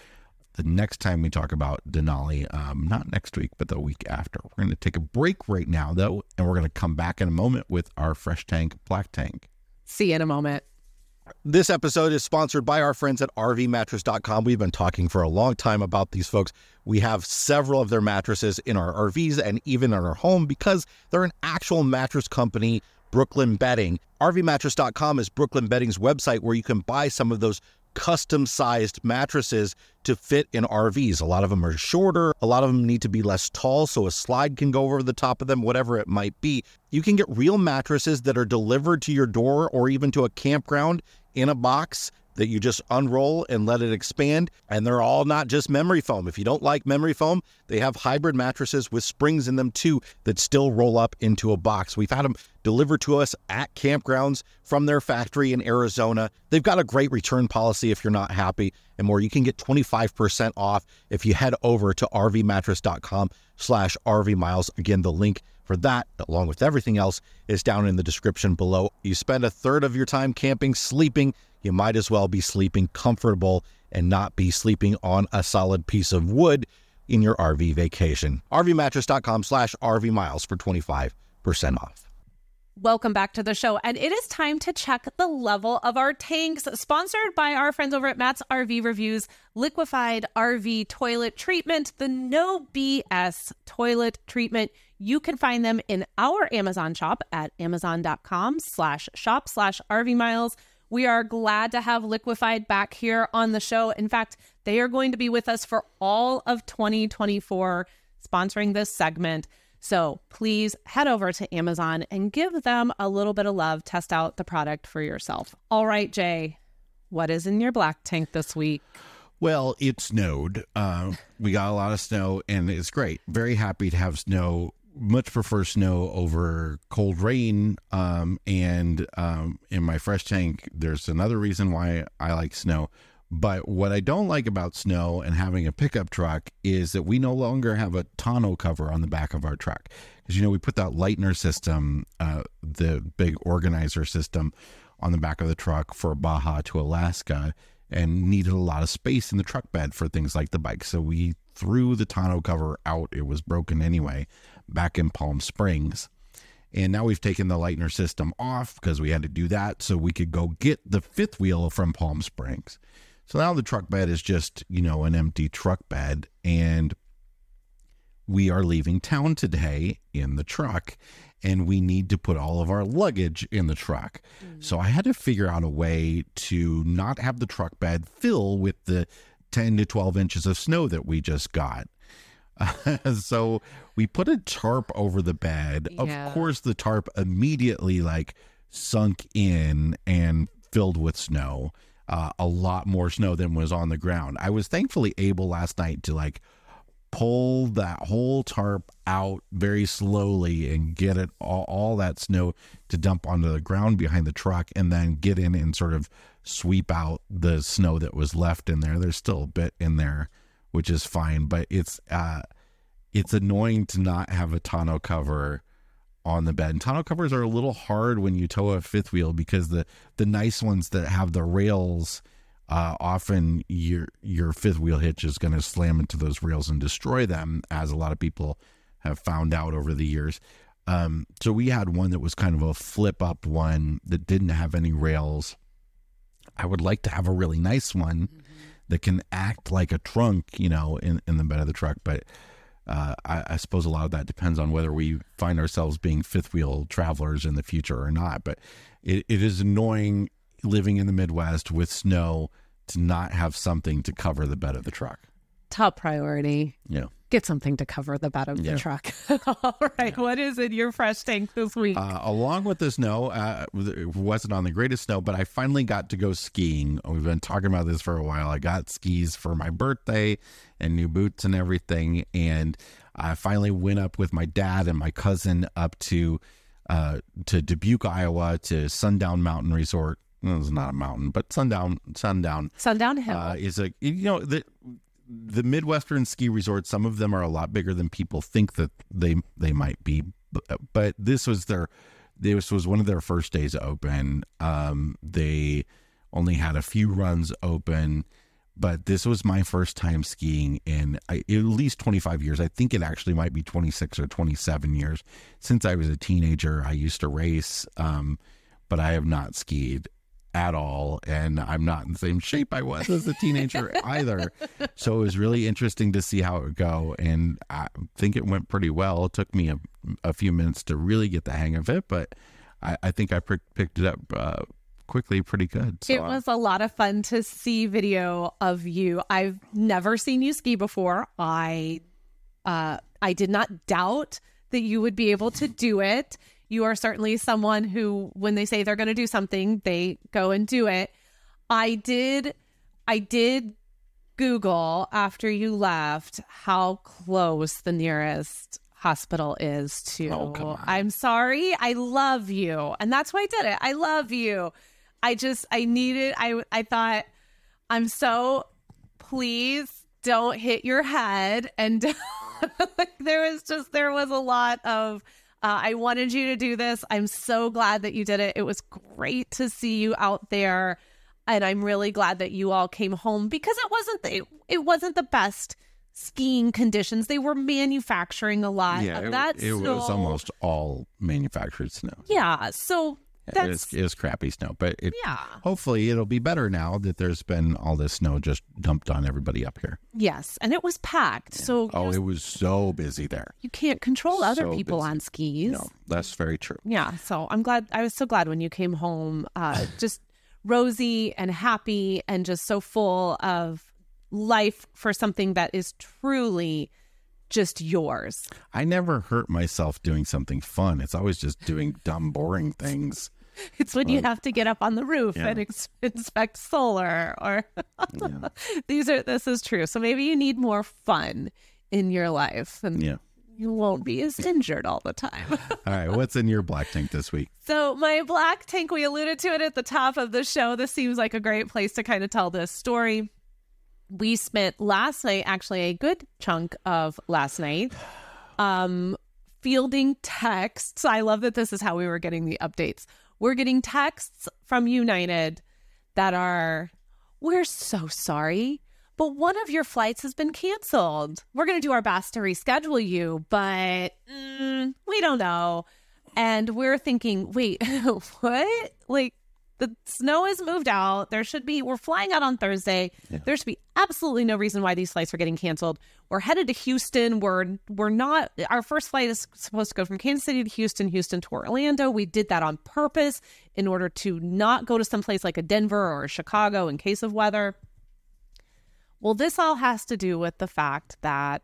The next time we talk about Denali, um, not next week, but the week after. We're going to take a break right now, though, and we're going to come back in a moment with our fresh tank, black tank. See you in a moment. This episode is sponsored by our friends at RVMattress.com. We've been talking for a long time about these folks. We have several of their mattresses in our RVs and even in our home because they're an actual mattress company, Brooklyn Bedding. RVMattress.com is Brooklyn Bedding's website where you can buy some of those custom sized mattresses to fit in RVs. A lot of them are shorter, a lot of them need to be less tall so a slide can go over the top of them, whatever it might be. You can get real mattresses that are delivered to your door or even to a campground in a box that you just unroll and let it expand. And they're all not just memory foam. If you don't like memory foam, they have hybrid mattresses with springs in them too that still roll up into a box. We've had them delivered to us at campgrounds from their factory in Arizona. They've got a great return policy if you're not happy and more. You can get 25% off if you head over to rvmattress.com slash rvmiles. Again, the link for that, along with everything else, is down in the description below. You spend a third of your time camping, sleeping you might as well be sleeping comfortable and not be sleeping on a solid piece of wood in your RV vacation. RVmattress.com slash RV miles for 25% off. Welcome back to the show. And it is time to check the level of our tanks, sponsored by our friends over at Matt's RV Reviews, Liquified RV Toilet Treatment, the no BS toilet treatment. You can find them in our Amazon shop at amazon.com slash shop slash RV miles. We are glad to have Liquified back here on the show. In fact, they are going to be with us for all of 2024, sponsoring this segment. So please head over to Amazon and give them a little bit of love. Test out the product for yourself. All right, Jay, what is in your black tank this week? Well, it snowed. Uh, we got a lot of snow, and it's great. Very happy to have snow much prefer snow over cold rain. Um, and um, in my fresh tank, there's another reason why I like snow. But what I don't like about snow and having a pickup truck is that we no longer have a tonneau cover on the back of our truck. Because, you know, we put that lightener system, uh, the big organizer system on the back of the truck for Baja to Alaska and needed a lot of space in the truck bed for things like the bike. So we threw the tonneau cover out. It was broken anyway back in Palm Springs. And now we've taken the Lightner system off because we had to do that so we could go get the fifth wheel from Palm Springs. So now the truck bed is just, you know, an empty truck bed. And we are leaving town today in the truck and we need to put all of our luggage in the truck. Mm-hmm. So I had to figure out a way to not have the truck bed fill with the 10 to 12 inches of snow that we just got. so we put a tarp over the bed. Yeah. Of course, the tarp immediately like sunk in and filled with snow. Uh, a lot more snow than was on the ground. I was thankfully able last night to like pull that whole tarp out very slowly and get it all, all that snow to dump onto the ground behind the truck and then get in and sort of sweep out the snow that was left in there. There's still a bit in there which is fine. But it's uh, it's annoying to not have a tonneau cover on the bed. And tonneau covers are a little hard when you tow a fifth wheel because the the nice ones that have the rails. Uh, often your your fifth wheel hitch is going to slam into those rails and destroy them, as a lot of people have found out over the years. Um, so we had one that was kind of a flip up one that didn't have any rails. I would like to have a really nice one mm-hmm that can act like a trunk, you know, in, in the bed of the truck. But uh, I, I, suppose a lot of that depends on whether we find ourselves being fifth wheel travelers in the future or not. But it, it is annoying living in the Midwest with snow to not have something to cover the bed of the truck. Top priority. Yeah get something to cover the bottom of yeah. the truck. All right, yeah. what is in your fresh tank this week? Uh, along with the snow, uh, it wasn't on the greatest snow, but I finally got to go skiing. We've been talking about this for a while. I got skis for my birthday and new boots and everything, and I finally went up with my dad and my cousin up to uh, to Dubuque, Iowa, to Sundown Mountain Resort. it's not a mountain, but Sundown Sundown Sundown Hill uh, is a you know the the Midwestern ski resorts, some of them are a lot bigger than people think that they they might be. But this was their this was one of their first days open. Um, they only had a few runs open, but this was my first time skiing in at least 25 years. I think it actually might be 26 or 27 years since I was a teenager. I used to race, um, but I have not skied at all. And I'm not in the same shape I was as a teenager either. So it was really interesting to see how it would go. And I think it went pretty well. It took me a, a few minutes to really get the hang of it, but I, I think I pr- picked it up. Uh, quickly pretty good. So, it was a lot of fun to see video of you. I've never seen you ski before. I uh I did not doubt that you would be able to do it you are certainly someone who, when they say they're going to do something, they go and do it. I did I did Google after you left how close the nearest hospital is to Oh. I'm sorry. I love you. And that's why I did it. I love you. I just I needed I I thought I'm so please don't hit your head and like, there was just there was a lot of uh, I wanted you to do this. I'm so glad that you did it. It was great to see you out there, and I'm really glad that you all came home because it wasn't the, it, it wasn't the best skiing conditions. They were manufacturing a lot Yeah, of it, that. it snow. was almost all manufactured snow. yeah. So it that's was, it was crappy snow, but it, yeah. hopefully it'll be better now that there's been all this snow just dumped on everybody up here. Yes, and it was packed. So Oh, it was so busy there. you can't control other people busy. on skis. No, that's very true. Yeah, so I'm glad. I was so glad when you came home, uh, just rosy and happy, and just so full of life for something that is truly just yours. I never hurt myself doing something fun. It's always just doing dumb, boring things. It's when you have to get up on the roof Yeah. and ex- inspect solar, or these are. This is true. So maybe you need more fun in your life, and Yeah. you won't be as injured all the time. All right. What's in your black tank this week? So, my black tank, we alluded to it at the top of the show. This seems like a great place to kind of tell this story. We spent last night, actually, a good chunk of last night, um, fielding texts. I love that this is how we were getting the updates. We're getting texts from United that are, we're so sorry, but one of your flights has been canceled. We're going to do our best to reschedule you, but mm, we don't know. And we're thinking, wait, what? Like, the snow has moved out. There should be, we're flying out on Thursday. There should be absolutely no reason why these flights are getting canceled. We're headed to Houston. We're, we're not, our first flight is supposed to go from Kansas City to Houston, Houston to Orlando. We did that on purpose in order to not go to someplace like a Denver or a Chicago in case of weather. Well, this all has to do with the fact that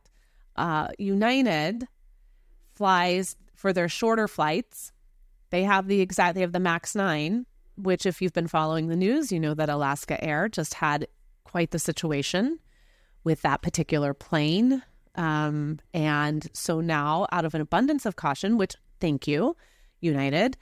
uh, United flies for their shorter flights. They have the exact, they have the MAX 9, which, if you've been following the news, you know that Alaska Air just had quite the situation with that particular plane. Um, and so now, out of an abundance of caution, which thank you, United,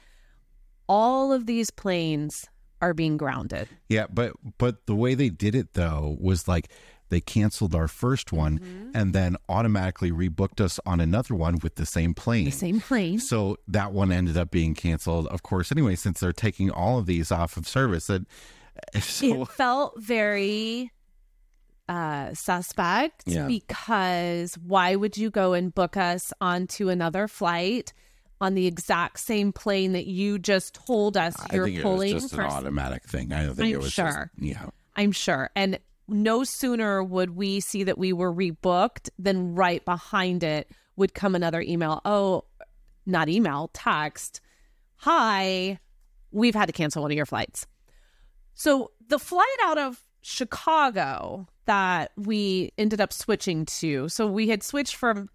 all of these planes are being grounded. Yeah, but but the way they did it though was like they canceled our first one Mm-hmm. and then automatically rebooked us on another one with the same plane. The same plane. So that one ended up being canceled, of course, anyway, since they're taking all of these off of service. And so, it felt very uh suspect Yeah. because why would you go and book us onto another flight on the exact same plane that you just told us I you're think it was pulling just an automatic thing. I don't think I'm it was sure. just, yeah. I'm sure. And no sooner would we see that we were rebooked than right behind it would come another email. Oh, not email, text. Hi, we've had to cancel one of your flights. So the flight out of Chicago that we ended up switching to, so we had switched from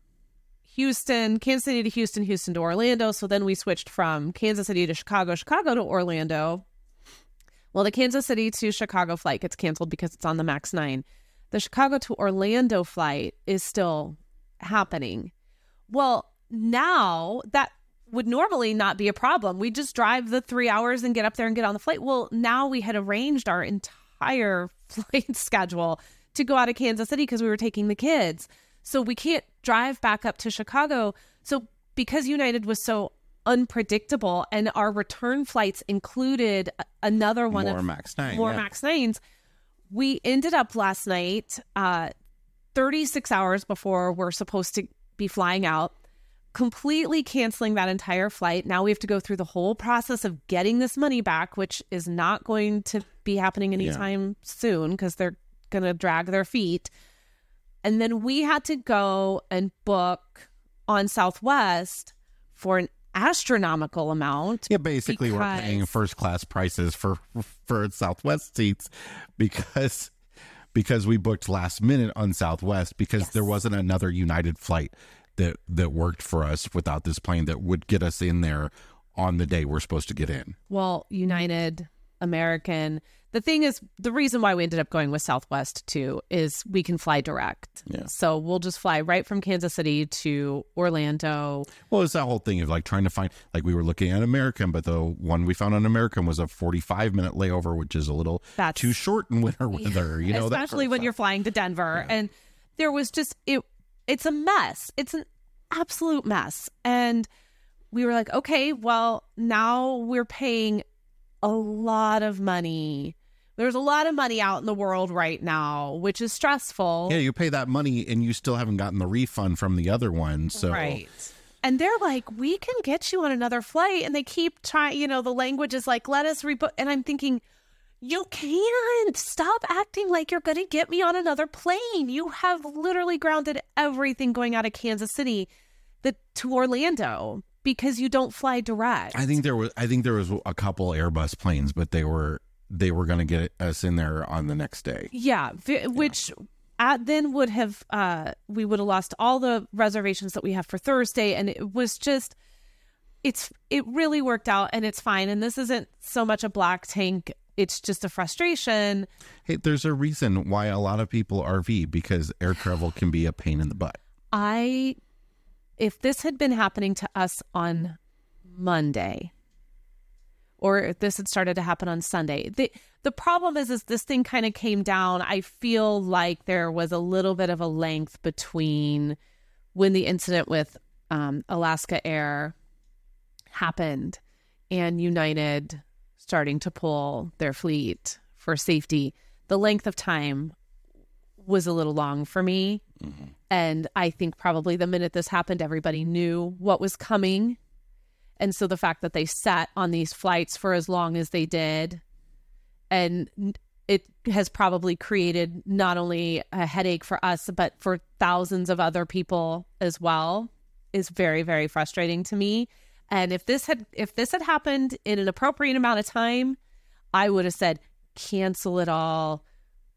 Houston, Kansas City to Houston, Houston to Orlando. So then we switched from Kansas City to Chicago, Chicago to Orlando. Well, the Kansas City to Chicago flight gets canceled because it's on the MAX 9. The Chicago to Orlando flight is still happening. Well, now that would normally not be a problem. We just drive the three hours and get up there and get on the flight. Well, now we had arranged our entire flight schedule to go out of Kansas City because we were taking the kids. So we can't drive back up to Chicago. So because United was so unpredictable and our return flights included another one More of Max 9. more yeah. Max 9s, we ended up last night, uh, 36 hours before we're supposed to be flying out, completely canceling that entire flight. Now we have to go through the whole process of getting this money back, which is not going to be happening anytime soon because they're going to drag their feet. And then we had to go and book on Southwest for an astronomical amount. Yeah, basically, we're paying first class prices for for Southwest seats because because we booked last minute on Southwest because there wasn't another United flight that that worked for us without this plane that would get us in there on the day we're supposed to get in. Well, United American. The thing is, the reason why we ended up going with Southwest too is we can fly direct. Yeah. So we'll just fly right from Kansas City to Orlando. Well, it's that whole thing of like trying to find, like we were looking at American, but the one we found on American was a 45 minute layover, which is a little That's- too short in winter weather, you know, especially when you're flying to Denver. And there was just it. It's a mess. It's an absolute mess. And we were like, okay, well, now we're paying a lot of money. There's a lot of money out in the world right now, which is stressful. Yeah, you pay that money and you still haven't gotten the refund from the other one. So, Right. And they're like, we can get you on another flight. And they keep trying, you know, the language is like, let us rebook. And I'm thinking, you can't stop acting like you're going to get me on another plane. You have literally grounded everything going out of Kansas City the, to Orlando because you don't fly direct. I think there was, I think there was a couple Airbus planes, but they were, they were going to get us in there on the next day. Yeah, vi- which at then would have uh we would have lost all the reservations that we have for Thursday and it was just it's it really worked out and it's fine and this isn't so much a black tank it's just a frustration. Hey, there's a reason why a lot of people RV because air travel can be a pain in the butt. I if this had been happening to us on Monday or if this had started to happen on Sunday. The the problem is is this thing kind of came down. I feel like there was a little bit of a length between when the incident with um, Alaska Air happened and United starting to pull their fleet for safety. The length of time was a little long for me. Mm-hmm. And I think probably the minute this happened, everybody knew what was coming. And so the fact that they sat on these flights for as long as they did, and it has probably created not only a headache for us, but for thousands of other people as well, is very, very frustrating to me. And if this had if this had happened in an appropriate amount of time, I would have said, cancel it all,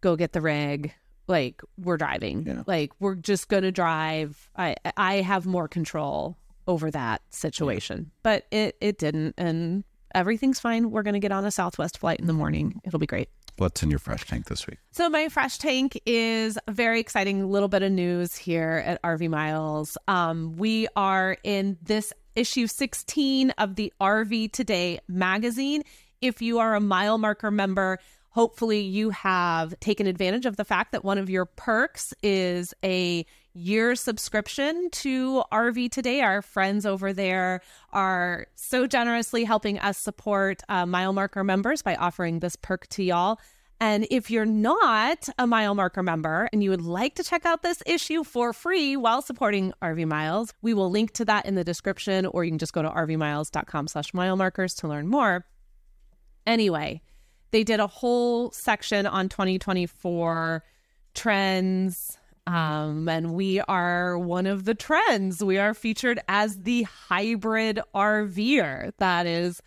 go get the rig. Like we're driving. Yeah. Like we're just gonna drive. I I have more control over that situation. But it it didn't and everything's fine. We're gonna get on a Southwest flight in the morning. It'll be great. What's in your fresh tank this week? So my fresh tank is a very exciting little bit of news here at RV Miles. Um, we are in this issue 16 of the RV Today magazine. If you are a mile marker member, hopefully you have taken advantage of the fact that one of your perks is a year subscription to RV Today. Our friends over there are so generously helping us support uh, mile marker members by offering this perk to y'all. And if you're not a mile marker member and you would like to check out this issue for free while supporting RV Miles, we will link to that in the description, or you can just go to rvmiles.com slash mile markers to learn more. Anyway, they did a whole section on 2024 trends. Um, and we are one of the trends. We are featured as the hybrid RVer. That is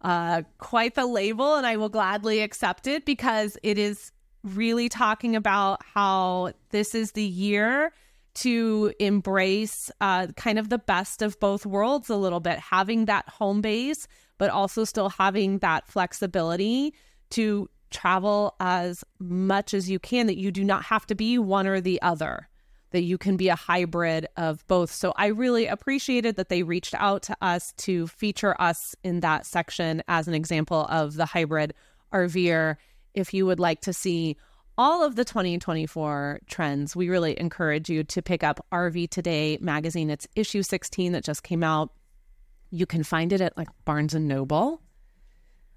uh, quite the label, and I will gladly accept it because it is really talking about how this is the year to embrace uh, kind of the best of both worlds a little bit, having that home base, but also still having that flexibility to travel as much as you can, that you do not have to be one or the other, that you can be a hybrid of both. So I really appreciated that they reached out to us to feature us in that section as an example of the hybrid RVer. If you would like to see all of the 2024 trends, we really encourage you to pick up RV Today magazine. It's issue 16 that just came out. You can find it at like Barnes and Noble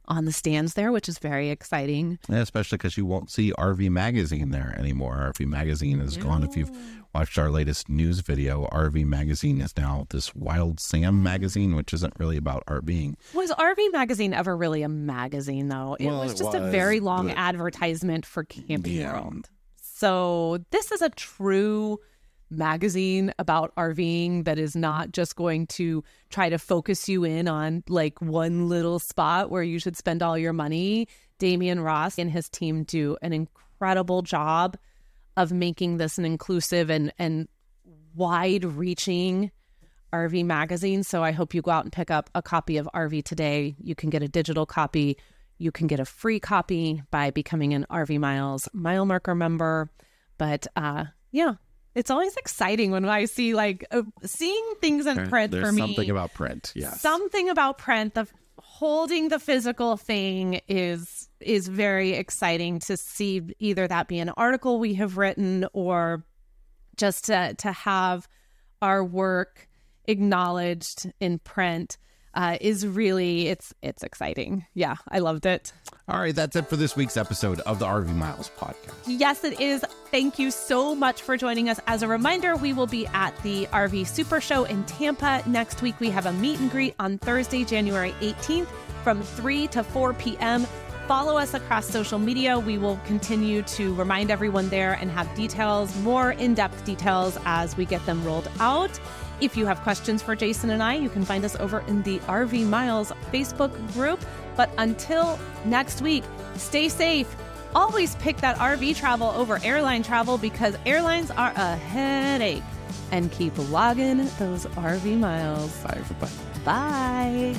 on the stands there, which is very exciting. Yeah, especially because you won't see RV Magazine there anymore. RV Magazine is gone. If you've watched our latest news video, RV Magazine is now this Wild Sam mm-hmm. magazine, which isn't really about RVing. Was RV Magazine ever really a magazine, though? It Well, was it just a very long but- advertisement for Camping Yeah. World. So this is a true magazine about RVing that is not just going to try to focus you in on like one little spot where you should spend all your money. Damian Ross and his team do an incredible job of making this an inclusive and and wide reaching RV magazine. So I hope you go out and pick up a copy of RV today. You can get a digital copy. You can get a free copy by becoming an RV Miles mile marker member. But uh, yeah, it's always exciting when I see like uh, seeing things in print There's for me. something about print. Yes. Something about print, the holding the physical thing is is very exciting to see either that be an article we have written or just to to have our work acknowledged in print uh, is really it's it's exciting. Yeah, I loved it. All right, that's it for this week's episode of the RV Miles podcast. Yes, it is. Thank you so much for joining us. As a reminder, we will be at the RV Super Show in Tampa next week. We have a meet and greet on Thursday, January 18th from 3 to 4 p.m. Follow us across social media. We will continue to remind everyone there and have details, more in depth details as we get them rolled out. If you have questions for Jason and I, you can find us over in the RV Miles Facebook group. But until next week, stay safe. Always pick that RV travel over airline travel because airlines are a headache. And keep logging those RV miles. Bye, everybody. Bye.